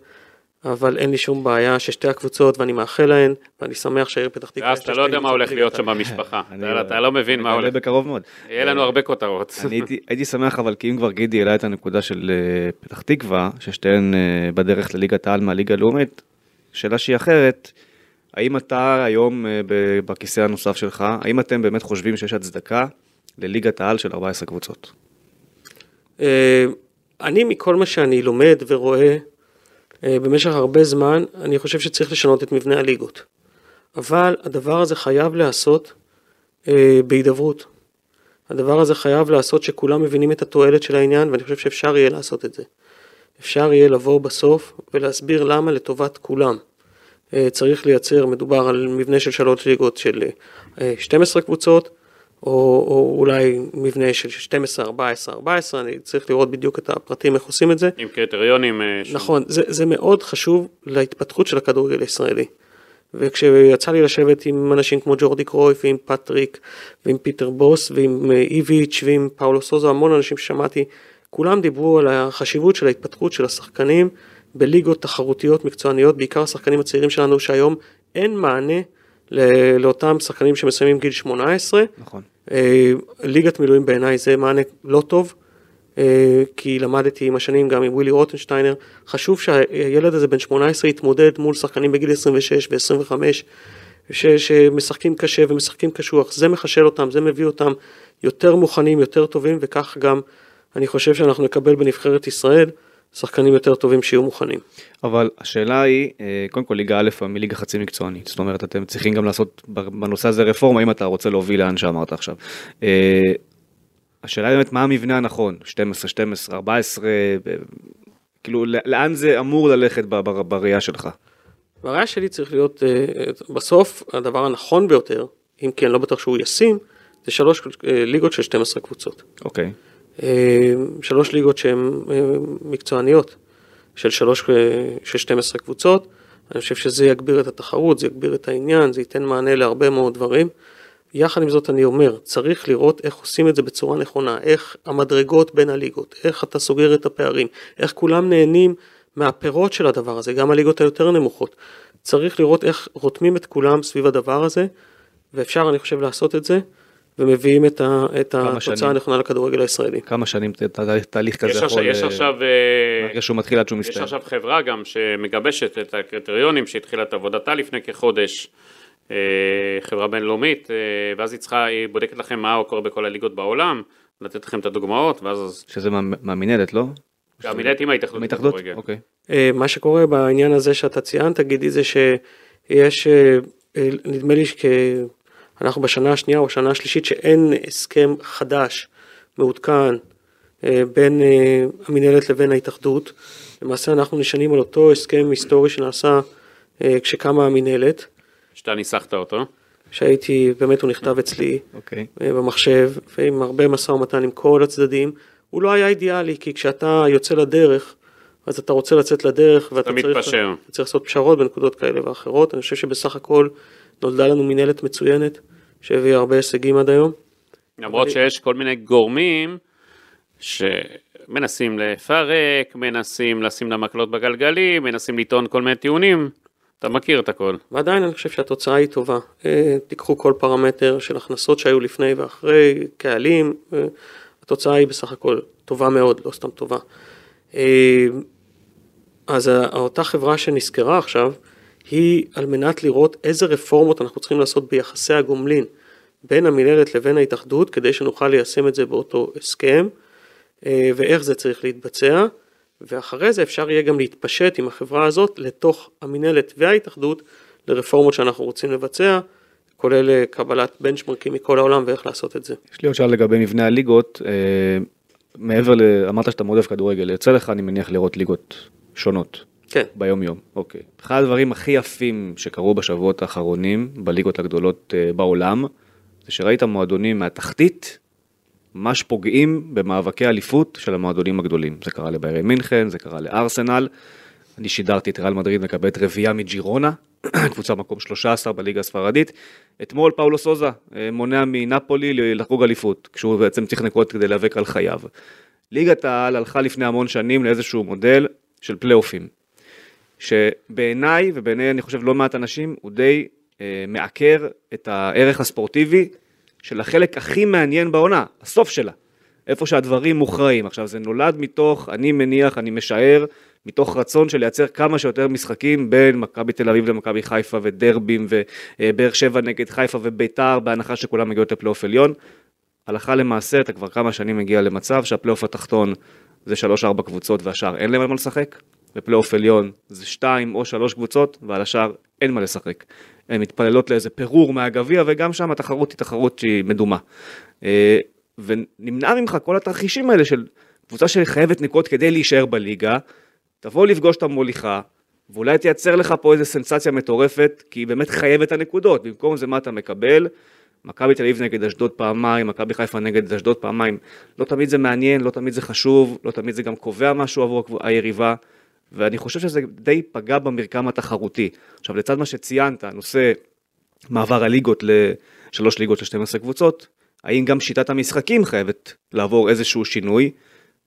אבל אין לי שום בעיה ששתי הקבוצות, ואני מאחל להן, ואני שמח שהעיר פתח תקווה... ואז אתה לא יודע מה הולך להיות שם במשפחה, אתה לא מבין מה הולך. בקרוב מאוד. יהיה לנו הרבה כותרות. אני הייתי שמח, אבל כי אם כבר גידי העלה את הנקודה של אה, פתח תקווה, ששתיהן אה, בדרך לליגת העל מהליגה הלאומית, שאלה שהיא אחרת, האם אתה היום אה, בכיסא הנוסף שלך, האם אתם באמת חושבים שיש הצדקה לליגת העל של 14 קבוצות? אני מכל מה שאני לומד ורואה, אה, במשך הרבה זמן, אני חושב שצריך לשנות את מבנה הליגות. אבל הדבר הזה חייב להיעשות אה, בהידברות. הדבר הזה חייב להיעשות שכולם מבינים את התועלת של העניין, ואני חושב שאפשר יהיה לעשות את זה. אפשר יהיה לבוא בסוף ולהסביר למה לטובת כולם. אה, צריך לייצר, מדובר על מבנה של שלוש ליגות של 12 קבוצות, או, או אולי מבנה של 12, 14, 14, אני צריך לראות בדיוק את הפרטים איך עושים את זה. עם קריטריונים. אה, נכון, זה, זה מאוד חשוב להתפתחות של הכדורגל הישראלי. וכשיצא לי לשבת עם אנשים כמו ג'ורדי קרויף ועם פטריק ועם פיטר בוס ועם אה, איביץ' ועם פאולו סוזו, המון אנשים ששמעתי, כולם דיברו על החשיבות של ההתפתחות של השחקנים בליגות תחרותיות מקצועניות, בעיקר השחקנים הצעירים שלנו שהיום אין מענה לאותם שחקנים שמסיימים גיל 18. נכון. אה, ליגת מילואים בעיניי זה מענה לא טוב, אה, כי למדתי עם השנים גם עם ווילי רוטנשטיינר, חשוב שהילד הזה בן 18 יתמודד מול שחקנים בגיל 26 ו-25, שמשחקים קשה ומשחקים קשוח, זה מחשל אותם, זה מביא אותם יותר מוכנים, יותר טובים, וכך גם אני חושב שאנחנו נקבל בנבחרת ישראל. שחקנים יותר טובים שיהיו מוכנים. אבל השאלה היא, אה, קודם כל ליגה א' מליגה חצי מקצוענית, זאת אומרת אתם צריכים גם לעשות בנושא הזה רפורמה אם אתה רוצה להוביל לאן שאמרת עכשיו. אה, השאלה היא באמת מה המבנה הנכון, 12, 12, 14, כאילו לאן זה אמור ללכת בראייה שלך? בראייה שלי צריך להיות, אה, בסוף הדבר הנכון ביותר, אם כי אני לא בטוח שהוא ישים, זה שלוש ליגות של 12 קבוצות. אוקיי. Okay. אה, שלוש ליגות שהן אה, מקצועניות, של שלוש, אה, של 12 קבוצות. אני חושב שזה יגביר את התחרות, זה יגביר את העניין, זה ייתן מענה להרבה מאוד דברים. יחד עם זאת אני אומר, צריך לראות איך עושים את זה בצורה נכונה, איך המדרגות בין הליגות, איך אתה סוגר את הפערים, איך כולם נהנים מהפירות של הדבר הזה, גם הליגות היותר נמוכות. צריך לראות איך רותמים את כולם סביב הדבר הזה, ואפשר אני חושב לעשות את זה. ומביאים את, ה, את התוצאה הנכונה לכדורגל הישראלי. כמה שנים תהליך כזה יש יכול... יש עכשיו... אה, ברגע שהוא מתחיל עד שהוא מסתיים. יש עכשיו חברה גם שמגבשת את הקריטריונים שהתחילה את עבודתה לפני כחודש. אה, חברה בינלאומית, אה, ואז היא צריכה, היא בודקת לכם מה קורה בכל הליגות בעולם, לתת לכם את הדוגמאות, ואז... שזה מהמינהלת, לא? המינהלת עם ההתאחדות. ההתאחדות, אוקיי. מה שקורה בעניין הזה שאתה ציינת, גידי, זה שיש, נדמה לי שכ... אנחנו בשנה השנייה או בשנה השלישית שאין הסכם חדש, מעודכן, אה, בין אה, המנהלת לבין ההתאחדות. למעשה אנחנו נשענים על אותו הסכם היסטורי שנעשה אה, כשקמה המנהלת. שאתה ניסחת אותו? שהייתי, באמת הוא נכתב אצלי okay. אוקיי. במחשב, ועם הרבה משא ומתן עם כל הצדדים. הוא לא היה אידיאלי, כי כשאתה יוצא לדרך, אז אתה רוצה לצאת לדרך, ואתה צריך, צריך לעשות פשרות בנקודות כאלה ואחרות. אני חושב שבסך הכל נולדה לנו מנהלת מצוינת, שהביאה הרבה הישגים עד היום. למרות שיש כל מיני גורמים שמנסים לפרק, מנסים לשים לה מקלות בגלגלים, מנסים לטעון כל מיני טיעונים. אתה מכיר את הכל. ועדיין אני חושב שהתוצאה היא טובה. אה, תיקחו כל פרמטר של הכנסות שהיו לפני ואחרי, קהלים, אה, התוצאה היא בסך הכל טובה מאוד, לא סתם טובה. אה, אז אותה חברה שנסקרה עכשיו, היא על מנת לראות איזה רפורמות אנחנו צריכים לעשות ביחסי הגומלין בין המנהלת לבין ההתאחדות, כדי שנוכל ליישם את זה באותו הסכם, ואיך זה צריך להתבצע. ואחרי זה אפשר יהיה גם להתפשט עם החברה הזאת לתוך המינהלת וההתאחדות לרפורמות שאנחנו רוצים לבצע, כולל אה, קבלת בנצ'מרקים מכל העולם ואיך לעשות את זה. יש לי עוד שאלה לגבי מבנה הליגות, אה, מעבר ל... אמרת שאתה מאוד אוהב כדורגל, יוצא לך אני מניח לראות ליגות שונות. כן. ביום יום, אוקיי. אחד הדברים הכי יפים שקרו בשבועות האחרונים בליגות הגדולות אה, בעולם, זה שראית מועדונים מהתחתית ממש פוגעים במאבקי אליפות של המועדונים הגדולים. זה קרה לביירי מינכן, זה קרה לארסנל. אני שידרתי את ריאל מדריד מקבלת רביעייה מג'ירונה, קבוצה מקום 13 בליגה הספרדית. אתמול פאולו סוזה אה, מונע מנפולי לחוג אליפות, כשהוא בעצם צריך נקודות כדי להיאבק על חייו. ליגת העל הלכה לפני המון שנים לאיזשהו מודל של פלייאופים, שבעיניי ובעיני אני חושב לא מעט אנשים הוא די אה, מעקר את הערך הספורטיבי של החלק הכי מעניין בעונה, הסוף שלה, איפה שהדברים מוכרעים. עכשיו זה נולד מתוך, אני מניח, אני משער, מתוך רצון של לייצר כמה שיותר משחקים בין מכבי תל אביב למכבי חיפה ודרבים ובאר שבע נגד חיפה וביתר, בהנחה שכולם מגיעות לפלייאוף עליון. הלכה למעשה, אתה כבר כמה שנים מגיע למצב שהפלייאוף התחתון זה 3-4 קבוצות והשאר אין להם על מה לשחק, בפלייאוף עליון זה 2 או 3 קבוצות ועל השאר אין מה לשחק. הן מתפללות לאיזה פירור מהגביע, וגם שם התחרות היא תחרות שהיא מדומה. אה, ונמנע ממך כל התרחישים האלה של קבוצה שחייבת נקודות כדי להישאר בליגה, תבוא לפגוש את המוליכה, ואולי תייצר לך פה איזה סנסציה מטורפת, כי היא באמת חייבת את הנקודות, במקום זה מה אתה מקבל? מכבי תל אביב נגד אשדוד פעמיים, מכבי חיפה נגד אשדוד פעמיים, לא תמיד זה מעניין, לא תמיד זה חשוב, לא תמיד זה גם קובע משהו עבור היריבה. ואני חושב שזה די פגע במרקם התחרותי. עכשיו, לצד מה שציינת, נושא מעבר הליגות לשלוש ליגות ל-12 קבוצות, האם גם שיטת המשחקים חייבת לעבור איזשהו שינוי,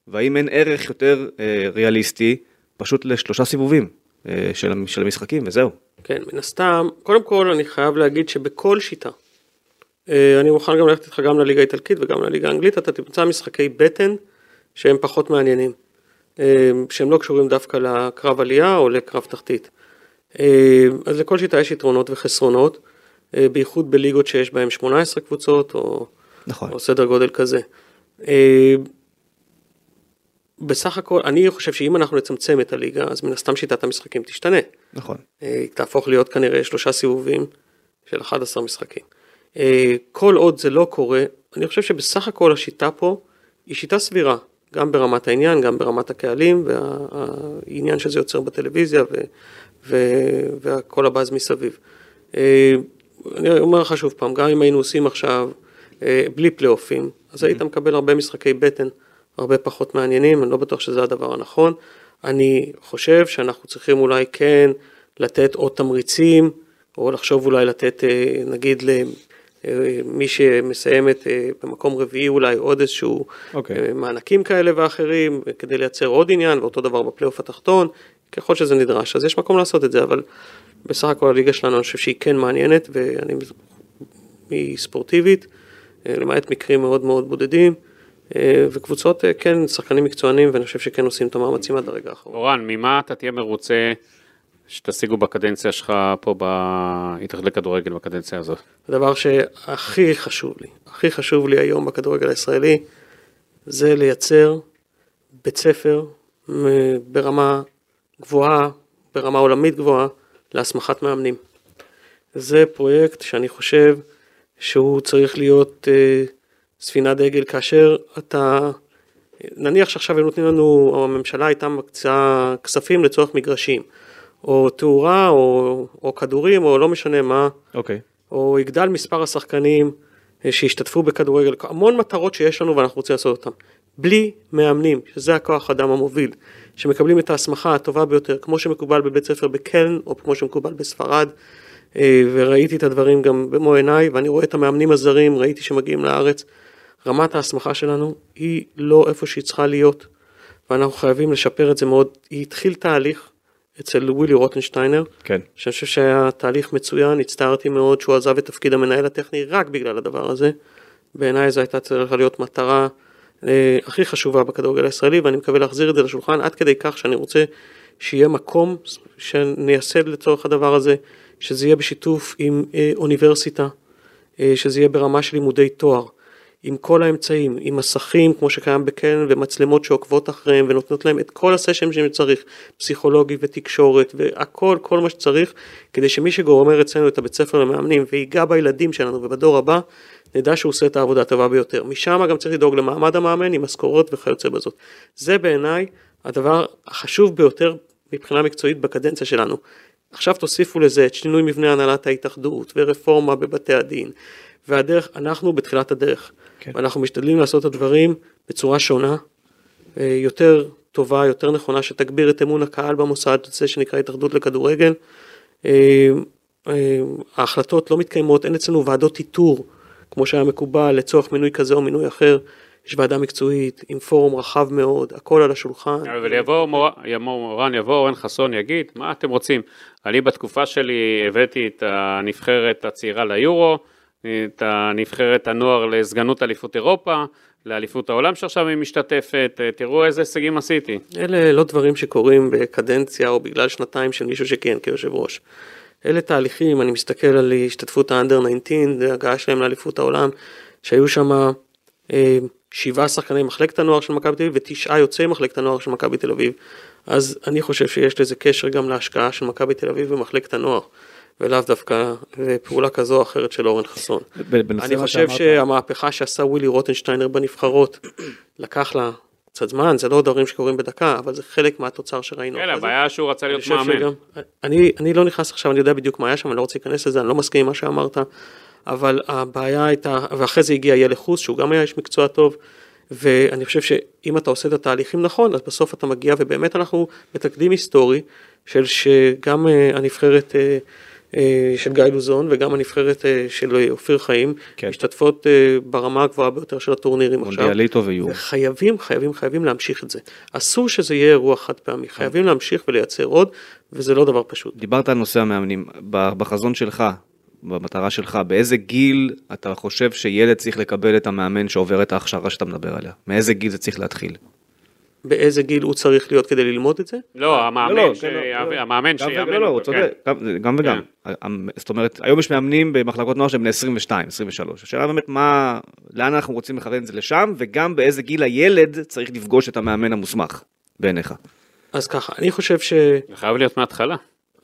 והאם אין ערך יותר אה, ריאליסטי פשוט לשלושה סיבובים אה, של, של המשחקים וזהו. כן, מן הסתם, קודם כל אני חייב להגיד שבכל שיטה, אה, אני מוכן גם ללכת איתך גם לליגה האיטלקית וגם לליגה האנגלית, אתה תמצא משחקי בטן שהם פחות מעניינים. אה, שהם לא קשורים דווקא לקרב עלייה או לקרב תחתית. אה, אז לכל שיטה יש יתרונות וחסרונות, אה, בייחוד בליגות שיש בהן 18 קבוצות או, נכון. או סדר גודל כזה. בסך הכל, אני חושב שאם אנחנו נצמצם את הליגה, אז מן הסתם שיטת המשחקים תשתנה. נכון. היא תהפוך להיות כנראה שלושה סיבובים של 11 משחקים. כל עוד זה לא קורה, אני חושב שבסך הכל השיטה פה היא שיטה סבירה. גם ברמת העניין, גם ברמת הקהלים, והעניין שזה יוצר בטלוויזיה ו, ו, והכל הבאז מסביב. אה, אני אומר לך שוב פעם, גם אם היינו עושים עכשיו אה, בלי פלייאופים, אז היית מקבל הרבה משחקי בטן, הרבה פחות מעניינים, אני לא בטוח שזה הדבר הנכון. אני חושב שאנחנו צריכים אולי כן לתת עוד תמריצים, או לחשוב אולי לתת, אה, נגיד, מי שמסיימת אה, במקום רביעי אולי עוד איזשהו okay. אוקיי. אה, מענקים כאלה ואחרים כדי לייצר עוד עניין ואותו דבר בפלייאוף התחתון ככל שזה נדרש אז יש מקום לעשות את זה אבל בסך הכל הליגה שלנו אני חושב שהיא כן מעניינת ואני היא ספורטיבית אה, למעט מקרים מאוד מאוד בודדים וקבוצות כן שחקנים מקצוענים ואני חושב שכן עושים את המאמצים עד הרגע האחרון. אורן ממה אתה תהיה מרוצה שתשיגו בקדנציה שלך פה בהתאחדות לכדורגל בקדנציה הזאת? הדבר שהכי חשוב לי, הכי חשוב לי היום בכדורגל הישראלי, זה לייצר בית ספר ברמה גבוהה, ברמה עולמית גבוהה, להסמכת מאמנים. זה פרויקט שאני חושב שהוא צריך להיות אה, ספינת דגל כאשר אתה, נניח שעכשיו הם נותנים לנו, הממשלה הייתה מקצה כספים לצורך מגרשים. או תאורה, או, או כדורים, או לא משנה מה. אוקיי. Okay. או יגדל מספר השחקנים אה, שהשתתפו בכדורגל, המון מטרות שיש לנו ואנחנו רוצים לעשות אותן. בלי מאמנים, שזה הכוח אדם המוביל, שמקבלים את ההסמכה הטובה ביותר, כמו שמקובל בבית ספר בקלן, או כמו שמקובל בספרד, אה, וראיתי את הדברים גם במו עיניי, ואני רואה את המאמנים הזרים, ראיתי שמגיעים לארץ. רמת ההסמכה שלנו היא לא איפה שהיא צריכה להיות, ואנחנו חייבים לשפר את זה מאוד. היא התחיל תהליך, אצל ווילי רוטנשטיינר, כן. שאני חושב שהיה תהליך מצוין, הצטערתי מאוד שהוא עזב את תפקיד המנהל הטכני רק בגלל הדבר הזה. בעיניי זו הייתה צריכה להיות מטרה אה, הכי חשובה בכדורגל הישראלי, ואני מקווה להחזיר את זה לשולחן עד כדי כך שאני רוצה שיהיה מקום שנייסד לצורך הדבר הזה, שזה יהיה בשיתוף עם אה, אוניברסיטה, אה, שזה יהיה ברמה של לימודי תואר. עם כל האמצעים, עם מסכים כמו שקיים בקרן ומצלמות שעוקבות אחריהם ונותנות להם את כל הסשן שצריך, פסיכולוגי ותקשורת והכל, כל מה שצריך, כדי שמי שגומר אצלנו את הבית ספר למאמנים ויגע בילדים שלנו ובדור הבא, נדע שהוא עושה את העבודה הטובה ביותר. משם גם צריך לדאוג למעמד המאמן עם משכורות וכיוצא בזאת. זה בעיניי הדבר החשוב ביותר מבחינה מקצועית בקדנציה שלנו. עכשיו תוסיפו לזה את שינוי מבנה הנהלת ההתאחדות ורפורמה בבתי הדין והדרך, אנחנו בתחילת הדרך. כן. ואנחנו משתדלים לעשות את הדברים בצורה שונה, אה, יותר טובה, יותר נכונה, שתגביר את אמון הקהל במוסד, זה שנקרא התאחדות לכדורגל. אה, אה, ההחלטות לא מתקיימות, אין אצלנו ועדות איתור, כמו שהיה מקובל, לצורך מינוי כזה או מינוי אחר. יש ועדה מקצועית עם פורום רחב מאוד, הכל על השולחן. אבל יבוא מורן, יבוא אורן חסון, יגיד, מה אתם רוצים? אני בתקופה שלי הבאתי את הנבחרת הצעירה ליורו, את הנבחרת הנוער לסגנות אליפות אירופה, לאליפות העולם שעכשיו היא משתתפת, תראו איזה הישגים עשיתי. אלה לא דברים שקורים בקדנציה או בגלל שנתיים של מישהו שכיהן כיושב ראש. אלה תהליכים, אני מסתכל על השתתפות האנדר 19, הגעה שלהם לאליפות העולם, שהיו שם אה, שבעה שחקני מחלקת הנוער של מכבי תל אביב ותשעה יוצאי מחלקת הנוער של מכבי תל אביב. אז אני חושב שיש לזה קשר גם להשקעה של מכבי תל אביב במחלקת הנוער. ולאו דווקא פעולה כזו או אחרת של אורן חסון. אני חושב שהמהפכה שעשה ווילי רוטנשטיינר בנבחרות, לקח לה קצת זמן, זה לא דברים שקורים בדקה, אבל זה חלק מהתוצר שראינו. כן, הבעיה שהוא רצה להיות מאמן. שגם, אני, אני לא נכנס עכשיו, אני יודע בדיוק מה היה שם, אני לא רוצה להיכנס לזה, אני לא מסכים עם מה שאמרת, אבל הבעיה הייתה, ואחרי זה הגיע יאלה חוס, שהוא גם היה איש מקצוע טוב, ואני חושב שאם אתה עושה את התהליכים נכון, אז בסוף אתה מגיע, ובאמת אנחנו בתקדים היסטורי, של שגם uh, הנבחרת uh, אה, של גיא לוזון וגם הנבחרת אה, של אופיר חיים, כן. משתתפות אה, ברמה הגבוהה ביותר של הטורנירים עכשיו. מונדיאליטו ויור. וחייבים, חייבים, חייבים להמשיך את זה. אסור שזה יהיה אירוע חד פעמי, כן. חייבים להמשיך ולייצר עוד, וזה לא דבר פשוט. דיברת על נושא המאמנים, בחזון שלך, במטרה שלך, באיזה גיל אתה חושב שילד צריך לקבל את המאמן שעובר את ההכשרה שאתה מדבר עליה? מאיזה גיל זה צריך להתחיל? באיזה גיל הוא צריך להיות כדי ללמוד את זה? לא, המאמן לא, לא, המאמן שיאמן לא, לא, הוא צודק, גם וגם. כן. זאת אומרת, היום יש מאמנים במחלקות נוער שהם בני 22, 23. השאלה באמת מה, לאן אנחנו רוצים לכוון את זה לשם, וגם באיזה גיל הילד צריך לפגוש את המאמן המוסמך, בעיניך. אז ככה, אני חושב ש... זה חייב להיות מההתחלה.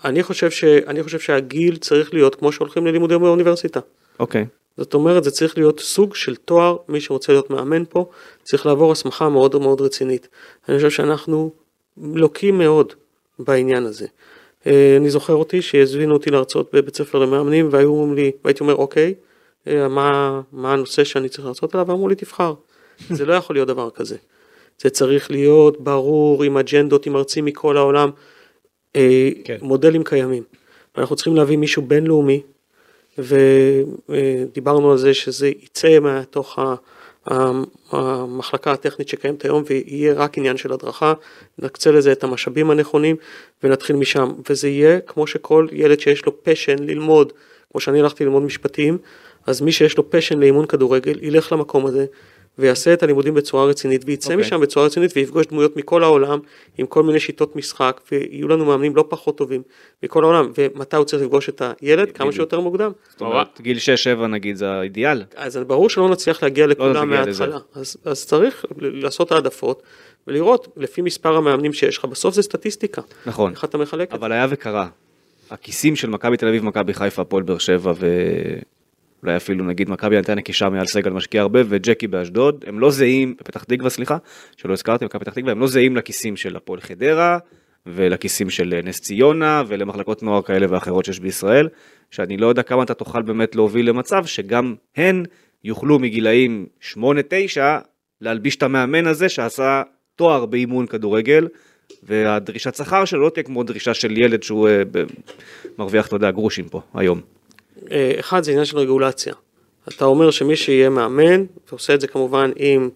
אני חושב, ש... אני חושב שהגיל צריך להיות כמו שהולכים ללימודים באוניברסיטה. אוקיי. זאת אומרת, זה צריך להיות סוג של תואר, מי שרוצה להיות מאמן פה, צריך לעבור הסמכה מאוד מאוד רצינית. אני חושב שאנחנו לוקים מאוד בעניין הזה. אה, אני זוכר אותי שהזמינו אותי להרצות בבית ספר למאמנים והיו אומרים לי, והייתי אומר אוקיי, אה, מה, מה הנושא שאני צריך להרצות עליו? ואמרו לי תבחר. זה לא יכול להיות דבר כזה. זה צריך להיות ברור עם אג'נדות, עם מרצים מכל העולם, אה, כן. מודלים קיימים. אנחנו צריכים להביא מישהו בינלאומי ודיברנו על זה שזה יצא מתוך המחלקה הטכנית שקיימת היום ויהיה רק עניין של הדרכה, נקצה לזה את המשאבים הנכונים ונתחיל משם, וזה יהיה כמו שכל ילד שיש לו פשן ללמוד, כמו שאני הלכתי ללמוד משפטים, אז מי שיש לו פשן לאימון כדורגל ילך למקום הזה ויעשה את הלימודים בצורה רצינית וייצא okay. אוקיי. משם בצורה רצינית ויפגוש דמויות מכל העולם עם כל מיני שיטות משחק ויהיו לנו מאמנים לא פחות טובים מכל העולם ומתי הוא צריך לפגוש את הילד כמה שיותר מוקדם. זאת אומרת גיל 6-7 נגיד זה האידיאל. אז ברור שלא נצליח להגיע לא לכולם לא מההתחלה אז, אז צריך לעשות העדפות ולראות לפי מספר המאמנים שיש לך בסוף זה סטטיסטיקה. נכון. איך אתה מחלק את זה. אבל היה וקרה. הכיסים של מכבי תל אביב, מכבי חיפה, הפועל באר שבע ו... אולי אפילו נגיד מכבי נתניה כי שם אייל סגל משקיע הרבה וג'קי באשדוד הם לא זהים בפתח תקווה סליחה שלא הזכרתי מכבי פתח תקווה הם לא זהים לכיסים של הפועל חדרה ולכיסים של נס ציונה ולמחלקות נוער כאלה ואחרות שיש בישראל שאני לא יודע כמה אתה תוכל באמת להוביל למצב שגם הן יוכלו מגילאים 8-9 להלביש את המאמן הזה שעשה תואר באימון כדורגל והדרישת שכר שלו לא תהיה כמו דרישה של ילד שהוא uh, מרוויח, אתה יודע, גרושים פה היום. אה, אחד זה עניין של רגולציה. אתה אומר שמי שיהיה מאמן, ועושה את זה כמובן עם,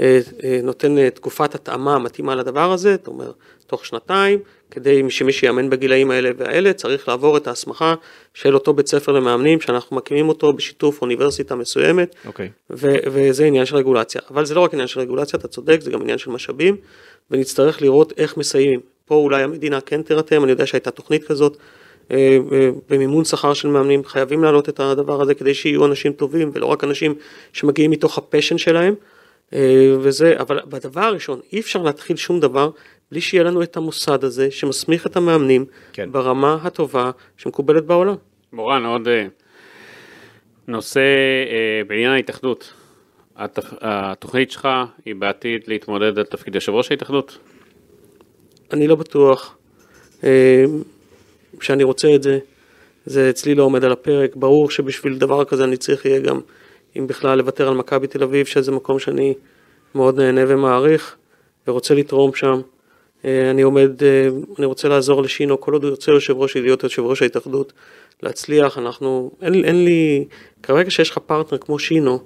אה, אה, נותן תקופת התאמה מתאימה לדבר הזה, אתה אומר, תוך שנתיים, כדי שמי שיאמן בגילאים האלה והאלה, צריך לעבור את ההסמכה של אותו בית ספר למאמנים, שאנחנו מקימים אותו בשיתוף אוניברסיטה מסוימת, אוקיי. ו- וזה עניין של רגולציה. אבל זה לא רק עניין של רגולציה, אתה צודק, זה גם עניין של משאבים, ונצטרך לראות איך מסייעים. פה אולי המדינה כן תירתם, אני יודע שהייתה תוכנית כזאת, במימון שכר של מאמנים, חייבים להעלות את הדבר הזה כדי שיהיו אנשים טובים, ולא רק אנשים שמגיעים מתוך הפשן שלהם. אה, וזה, אבל בדבר הראשון, אי אפשר להתחיל שום דבר בלי שיהיה לנו את המוסד הזה שמסמיך את המאמנים כן. ברמה הטובה שמקובלת בעולם. מורן, עוד אה, נושא אה, בעניין ההתאחדות. התוכנית שלך היא בעתיד להתמודד על תפקיד יושב ראש ההתאחדות? אני לא בטוח שאני רוצה את זה, זה אצלי לא עומד על הפרק, ברור שבשביל דבר כזה אני צריך יהיה גם, אם בכלל, לוותר על מכבי תל אביב, שזה מקום שאני מאוד נהנה ומעריך, ורוצה לתרום שם. אה, אני עומד, אה, אני רוצה לעזור לשינו, כל עוד הוא יוצא יושב ראש, להיות יושב ראש ההתאחדות, להצליח, אנחנו, אין, אין לי, כרגע שיש לך פרטנר כמו שינו,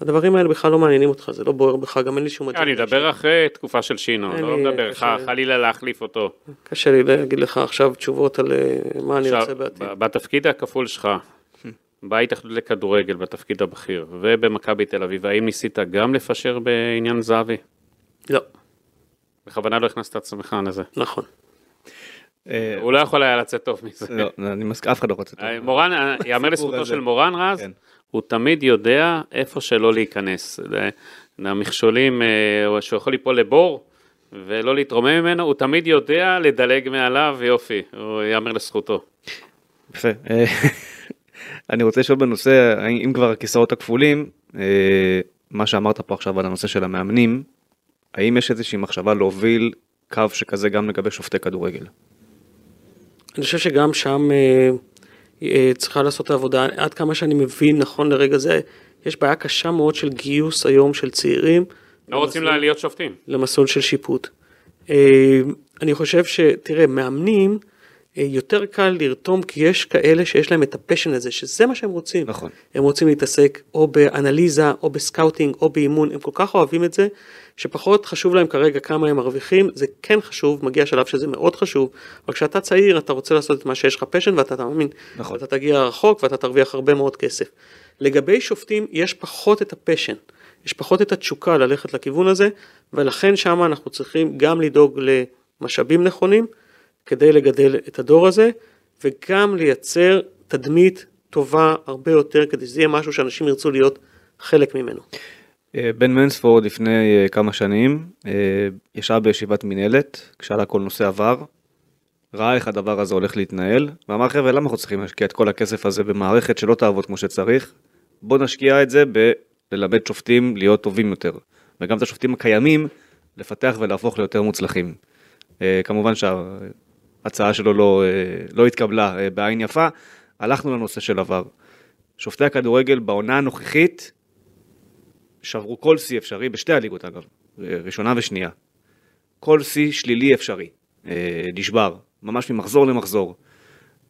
הדברים האלה בכלל לא מעניינים אותך, זה לא בוער בך, גם אין לי שום... אני מדבר אחרי תקופה של שינו, לא מדבר לי. חלילה להחליף אותו. קשה לי להגיד לך עכשיו תשובות על אה, מה אני רוצה בעתיד. בתפקיד הכפול שלך, בהתאחדות לכדורגל, בתפקיד הבכיר, ובמכבי תל אביב, האם ניסית גם לפשר בעניין זהבי? לא, בכוונה לא הכנסת את עצמך לזה. נכון. אה, הוא לא יכול היה לצאת טוב מזה. לא, אני מסכים, אף אחד לא רוצה. טוב. אה, מורן, יאמר לזכותו. של מורן רז, כן. הוא תמיד יודע איפה שלא להיכנס. המכשולים אה, שהוא יכול ליפול לבור ולא להתרומם ממנו, הוא תמיד יודע לדלג מעליו ויופי, הוא יאמר לזכותו. יפה. אה, אני רוצה לשאול בנושא, אם כבר הכיסאות הכפולים, אה, מה שאמרת פה עכשיו על הנושא של המאמנים, האם יש איזושהי מחשבה להוביל קו שכזה גם לגבי שופטי כדורגל? אני חושב שגם שם צריכה לעשות עבודה, עד כמה שאני מבין נכון לרגע זה, יש בעיה קשה מאוד של גיוס היום של צעירים. לא רוצים למסלול- להיות שופטים. למסלול של שיפוט. אה, אני חושב שתראה, מאמנים, אה, יותר קל לרתום כי יש כאלה שיש להם את ה passion הזה, שזה מה שהם רוצים. נכון. הם רוצים להתעסק או באנליזה, או בסקאוטינג, או באימון, הם כל כך אוהבים את זה, שפחות חשוב להם כרגע כמה הם מרוויחים, זה כן חשוב, מגיע שלב שזה מאוד חשוב, אבל כשאתה צעיר אתה רוצה לעשות את מה שיש לך passion ואתה מאמין, נכון. ואתה תגיע רחוק ואתה תרוויח הרבה מאוד כסף. לגבי שופטים יש פחות את ה passion, יש פחות את התשוקה ללכת לכיוון הזה, ולכן שם אנחנו צריכים גם לדאוג למשאבים נכונים, כדי לגדל את הדור הזה, וגם לייצר תדמית טובה הרבה יותר, כדי שזה יהיה משהו שאנשים ירצו להיות חלק ממנו. אה, בן מנספורד לפני אה, כמה שנים אה, ישב בישיבת מינהלת, כשעלה כל נושא עבר, ראה איך הדבר הזה הולך להתנהל, ואמר חבר'ה למה אנחנו צריכים להשקיע את כל הכסף הזה במערכת שלא תעבוד כמו שצריך, בוא נשקיע את זה בללמד שופטים להיות טובים יותר, וגם את השופטים הקיימים לפתח ולהפוך ליותר מוצלחים. כמובן שההצעה שלו לא, אה, לא התקבלה אה, בעין יפה, הלכנו לנושא של עבר. שופטי הכדורגל בעונה הנוכחית שברו כל שיא אפשרי, בשתי הליגות אגב, ראשונה ושנייה. כל שיא שלילי אפשרי, אה, נשבר, ממש ממחזור למחזור.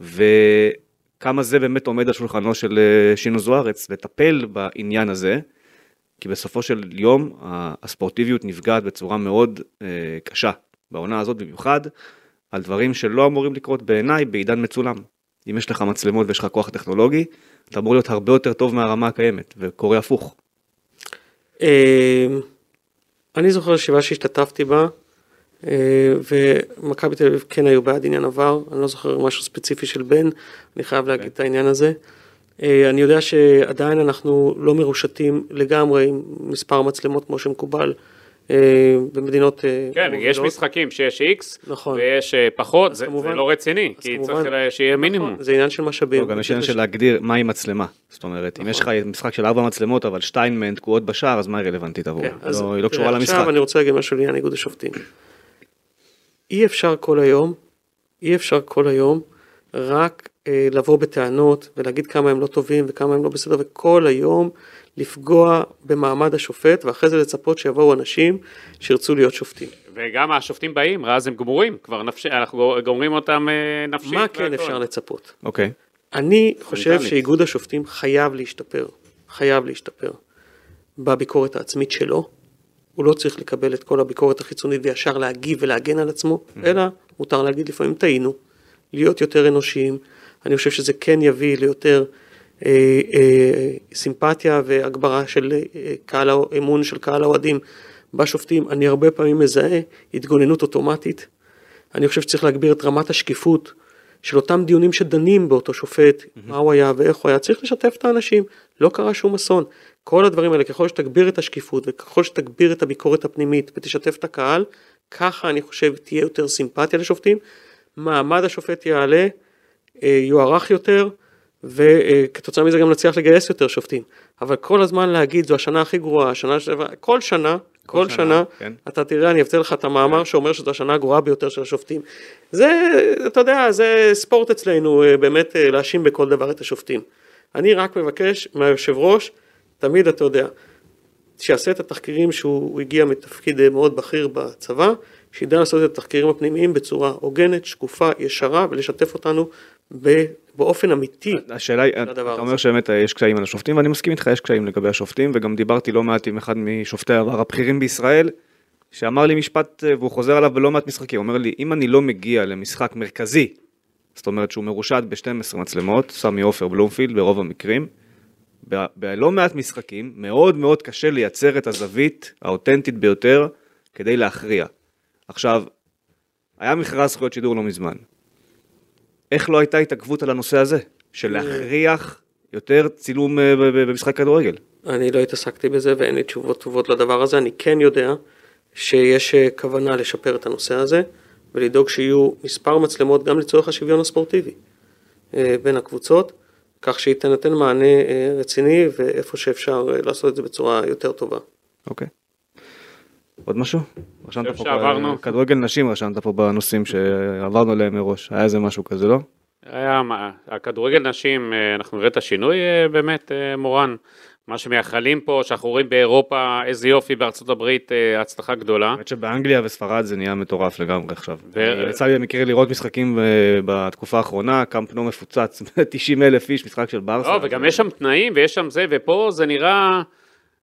וכמה זה באמת עומד על שולחנו של אה, שינו זוארץ, לטפל בעניין הזה, כי בסופו של יום הספורטיביות נפגעת בצורה מאוד אה, קשה, בעונה הזאת במיוחד, על דברים שלא אמורים לקרות בעיניי בעידן מצולם. אם יש לך מצלמות ויש לך כוח טכנולוגי, אתה אמור להיות הרבה יותר טוב מהרמה הקיימת, וקורה הפוך. אה, אני זוכר ישיבה שהשתתפתי בה, אה, ומכבי תל אביב כן היו בעד עניין עבר, אני לא זוכר משהו ספציפי של בן, אני חייב להגיד את העניין הזה. אה, אני יודע שעדיין אנחנו לא מרושתים לגמרי עם מספר מצלמות כמו שמקובל במדינות אה, כן, יש מובילות. משחקים שיש איקס, נכון. ויש אה, פחות, זה כמובן- זה לא רציני, כי כמובן- צריך שיהיה מינימום. נכון, זה עניין של משאבים. לא, גם יש עניין של להגדיר מהי מצלמה. זאת אומרת, אם יש לך משחק של ארבע מצלמות, אבל שתיים מהן תקועות בשער, אז מה היא רלוונטית עבורה? כן, אז לא, היא לא קשורה למשחק. עכשיו אני רוצה להגיד משהו לעניין איגוד השופטים. אי אפשר כל היום, אי אפשר כל היום רק אה, לבוא בטענות ולהגיד כמה הם לא טובים וכמה הם לא בסדר, וכל היום לפגוע במעמד השופט, ואחרי זה לצפות שיבואו אנשים שירצו להיות שופטים. וגם השופטים באים, אז הם גמורים, כבר נפשי, אנחנו גומרים אותם אה, נפשית. מה כן. אפשר לצפות? אוקיי. אני חושב. שאיגוד השופטים חייב להשתפר. חייב להשתפר בביקורת העצמית שלו. הוא לא צריך לקבל את כל הביקורת החיצונית וישר להגיב ולהגן על עצמו, אלא מותר להגיד לפעמים טעינו, להיות יותר אנושיים. אני חושב שזה כן יביא ליותר אה, אה, סימפתיה והגברה של אה, קהל, אמון של קהל האוהדים בשופטים. אני הרבה פעמים מזהה התגוננות אוטומטית. אני חושב שצריך להגביר את רמת השקיפות של אותם דיונים שדנים באותו שופט, mm-hmm. מה הוא היה ואיך הוא היה, צריך לשתף את האנשים, לא קרה שום אסון. כל הדברים האלה, ככל שתגביר את השקיפות וככל שתגביר את הביקורת הפנימית ותשתף את הקהל, ככה אני חושב תהיה יותר סימפתיה לשופטים, מעמד השופט יעלה, אה, יוארך יותר, וכתוצאה מזה גם נצליח לגייס יותר שופטים. אבל כל הזמן להגיד זו השנה הכי גרועה, השנה שעברה, כל שנה, כל, כל שנה, שנה כן. אתה תראה, אני אבצע לך את המאמר שאומר שזו השנה הגרועה ביותר של השופטים. זה, אתה יודע, זה ספורט אצלנו, אה, באמת אה, להאשים בכל דבר את השופטים. אני רק מבקש מהיושב ראש, תמיד אתה יודע, שיעשה את התחקירים שהוא הגיע מתפקיד מאוד בכיר בצבא, שידע לעשות את התחקירים הפנימיים בצורה הוגנת, שקופה, ישרה, ולשתף אותנו באופן אמיתי. השאלה היא, אתה אומר שבאמת יש קשיים על השופטים, ואני מסכים איתך, יש קשיים לגבי השופטים, וגם דיברתי לא מעט עם אחד משופטי העבר הבכירים בישראל, שאמר לי משפט, אה, והוא חוזר עליו בלא מעט משחקים, הוא אומר לי, אם אני לא מגיע למשחק מרכזי, זאת אומרת שהוא מרושת ב-12 מצלמות, סמי עופר בלומפילד ברוב המקרים, בלא מעט משחקים, מאוד מאוד קשה לייצר את הזווית האותנטית ביותר כדי להכריע. עכשיו, היה מכרז זכויות שידור לא מזמן. איך לא הייתה התעכבות על הנושא הזה, של להכריח יותר צילום אה, במשחק כדורגל? אני לא התעסקתי בזה ואין לי תשובות טובות לדבר הזה, אני כן יודע שיש אה, כוונה לשפר את הנושא הזה ולדאוג שיהיו מספר מצלמות גם לצורך השוויון הספורטיבי אה, בין הקבוצות, כך שייתן מענה רציני ואיפה שאפשר לעשות את זה בצורה יותר טובה. אוקיי. Okay. עוד משהו? רשמת פה שעברנו. כדורגל נשים רשמת פה בנושאים שעברנו עליהם מראש, היה איזה משהו כזה, לא? היה, הכדורגל נשים, אה, אנחנו נראה את השינוי אה, באמת, אה, מורן. מה שמייחלים פה, שאנחנו רואים באירופה, איזה יופי, בארצות הברית, הצלחה גדולה. האמת שבאנגליה וספרד זה נהיה מטורף לגמרי עכשיו. ו... יצא לי במקרה לראות משחקים בתקופה האחרונה, קאמפ נו מפוצץ, 90 אלף איש, משחק של ברסה. לא, וגם יש שם תנאים ויש שם זה, ופה זה נראה...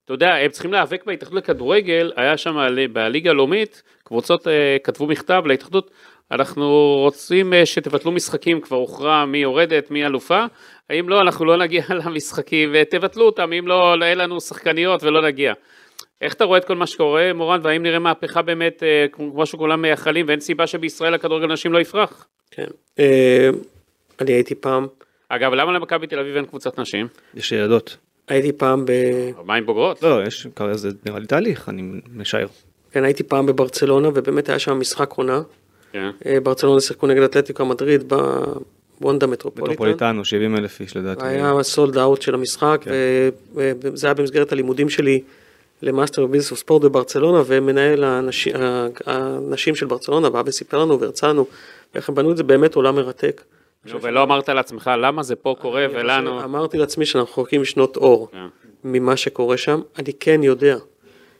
אתה יודע, הם צריכים להיאבק בהתאחדות לכדורגל, היה שם בליגה הלאומית, קבוצות אה, כתבו מכתב להתאחדות, אנחנו רוצים אה, שתבטלו משחקים, כבר הוכרע מי יורדת, מי אלופה, האם לא, אנחנו לא נגיע למשחקים ותבטלו אותם, אם לא, אין לנו שחקניות ולא נגיע. איך אתה רואה את כל מה שקורה, מורן, והאם נראה מהפכה באמת, אה, כמו שכולם מייחלים, ואין סיבה שבישראל הכדורגל נשים לא יפרח? כן, אני הייתי פעם. אגב, למה למכבי תל אביב אין קבוצת נשים? יש ילדות. הייתי פעם ב... עם בוגרות? לא, יש, זה נראה לי תהליך, אני משער. כן, הייתי פעם בברצלונה, ובאמת היה שם משחק עונה. כן. אה, ברצלונה שיחקו נגד אתלטיקו מדריד בוונדה מטרופוליטן. מטרופוליטנו, 70 אלף איש לדעתי. היה sold out של המשחק, כן. וזה היה במסגרת הלימודים שלי למאסטר ב business ו sport בברצלונה, ומנהל הנשים, הנשים של ברצלונה בא וסיפר לנו והרצה לנו איך הם בנו את זה, באמת עולם מרתק. ולא אמרת לעצמך למה זה פה קורה ולנו... אמרתי לעצמי שאנחנו רחוקים שנות אור כן. ממה שקורה שם. אני כן יודע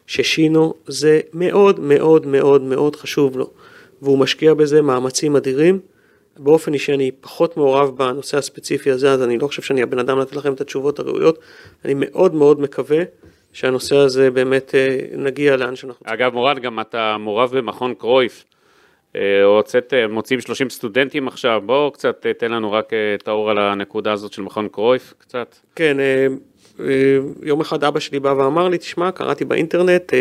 ששינו זה מאוד מאוד מאוד מאוד חשוב לו, והוא משקיע בזה מאמצים אדירים. באופן אישי אני פחות מעורב בנושא הספציפי הזה, אז אני לא חושב שאני הבן אדם לתת לכם את התשובות הראויות. אני מאוד מאוד מקווה שהנושא הזה באמת אה, נגיע לאן שאנחנו צריכים. אגב, מורד, גם אתה מעורב במכון קרויף. אה, הוצאת, אה, מוצאים 30 סטודנטים עכשיו, בואו קצת אה, תן לנו רק את האור על הנקודה הזאת של מכון קרויף, קצת. כן, יום אחד אבא שלי בא ואמר לי, תשמע, קראתי באינטרנט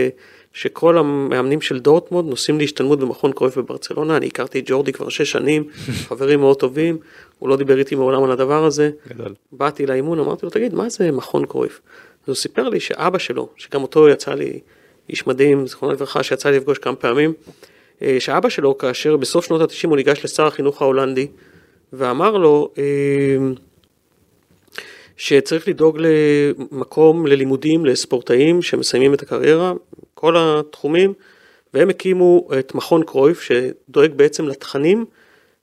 שכל המאמנים של דורטמונד נוסעים להשתלמות במכון קרויף בברצלונה, אני הכרתי את ג'ורדי כבר שש שנים, חברים מאוד טובים, הוא לא דיבר איתי מעולם על הדבר הזה. גדול. באתי לאימון, אמרתי לו, תגיד, מה זה מכון קרויף? אז הוא סיפר לי שאבא שלו, שגם אותו יצא לי, איש מדהים, זכרונו לברכה, שיצא לי לפגוש כמה פעמים, שאבא שלו, כאשר בסוף שנות ה-90 הוא ניגש לשר החינוך ההולנדי, ואמר לו אה, שצריך לדאוג למקום ללימודים לספורטאים שמסיימים את הקריירה, כל התחומים, והם הקימו את מכון קרויף, שדואג בעצם לתכנים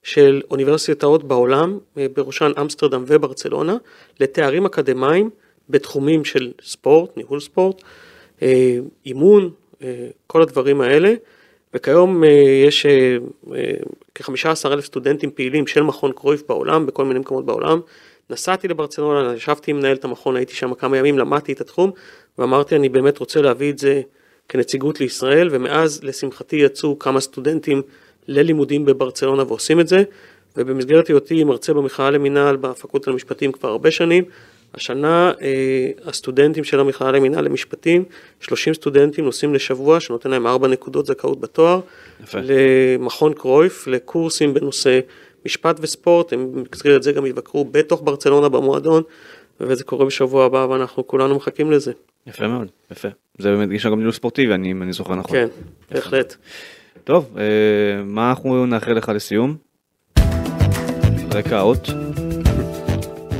של אוניברסיטאות בעולם, אה, בראשן אמסטרדם וברצלונה, לתארים אקדמיים בתחומים של ספורט, ניהול ספורט, אימון, כל הדברים האלה. וכיום אה, יש אה, אה, כ-15 אלף סטודנטים פעילים של מכון קרויף בעולם, בכל מיני מקומות בעולם. נסעתי לברצלונה, ישבתי עם מנהלת המכון, הייתי שם כמה ימים, למדתי את התחום, ואמרתי, אני באמת רוצה להביא את זה כנציגות לישראל, ומאז, לשמחתי, יצאו כמה סטודנטים ללימודים בברצלונה ועושים את זה, ובמסגרת היותי מרצה במכללה למינהל בפקולטה למשפטים כבר הרבה שנים, השנה אה, הסטודנטים של המכללה למינהל למשפטים, 30 סטודנטים נוסעים לשבוע שנותן להם 4 נקודות זכאות בתואר, יפה. למכון קרויף, לקורסים בנושא משפט וספורט, הם במסגרת זה גם יבקרו בתוך ברצלונה במועדון, וזה קורה בשבוע הבא ואנחנו כולנו מחכים לזה. יפה מאוד, יפה. זה באמת יש גם ניהול ספורטיבי, אני, אם אני זוכר נכון. כן, בהחלט. טוב, אה, מה אנחנו נאחל לך לסיום? רקע האות.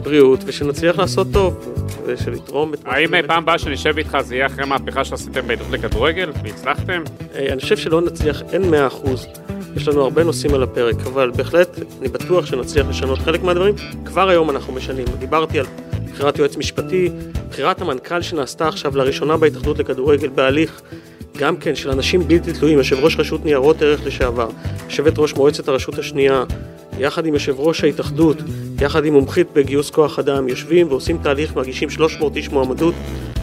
בריאות, ושנצליח לעשות טוב, ושלתרום את... האם פעם הבאה שנשב איתך זה יהיה אחרי מהפכה שעשיתם בהתאחדות לכדורגל והצלחתם? אה, אני חושב שלא נצליח, אין מאה אחוז. יש לנו הרבה נושאים על הפרק, אבל בהחלט אני בטוח שנצליח לשנות חלק מהדברים. כבר היום אנחנו משנים. דיברתי על בחירת יועץ משפטי, בחירת המנכ"ל שנעשתה עכשיו לראשונה בהתאחדות לכדורגל בהליך גם כן של אנשים בלתי תלויים, יושב ראש רשות ניירות ערך לשעבר, יושבת ראש מועצת הרשות השנייה, יחד עם יושב ראש ההתאחדות, יחד עם מומחית בגיוס כוח אדם, יושבים ועושים תהליך, מגישים 300 איש מועמדות,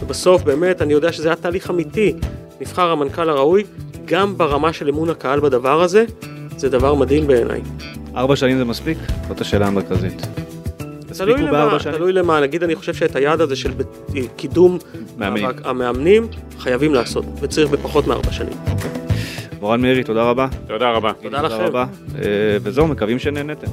ובסוף באמת אני יודע שזה היה תהליך אמיתי, נבחר המנכ"ל הראוי, גם ברמה של אמון הקהל בדבר הזה, זה דבר מדהים בעיניי. ארבע שנים זה מספיק? זאת השאלה המרכזית. תלוי למה? תלוי למה, נגיד אני חושב שאת היעד הזה של ב- קידום מאמנים. המאמנים חייבים לעשות, וצריך בפחות מארבע שנים. מורן מאירי, תודה רבה. תודה רבה. תודה לכם. רבה. אה, וזהו, מקווים שנהנתם.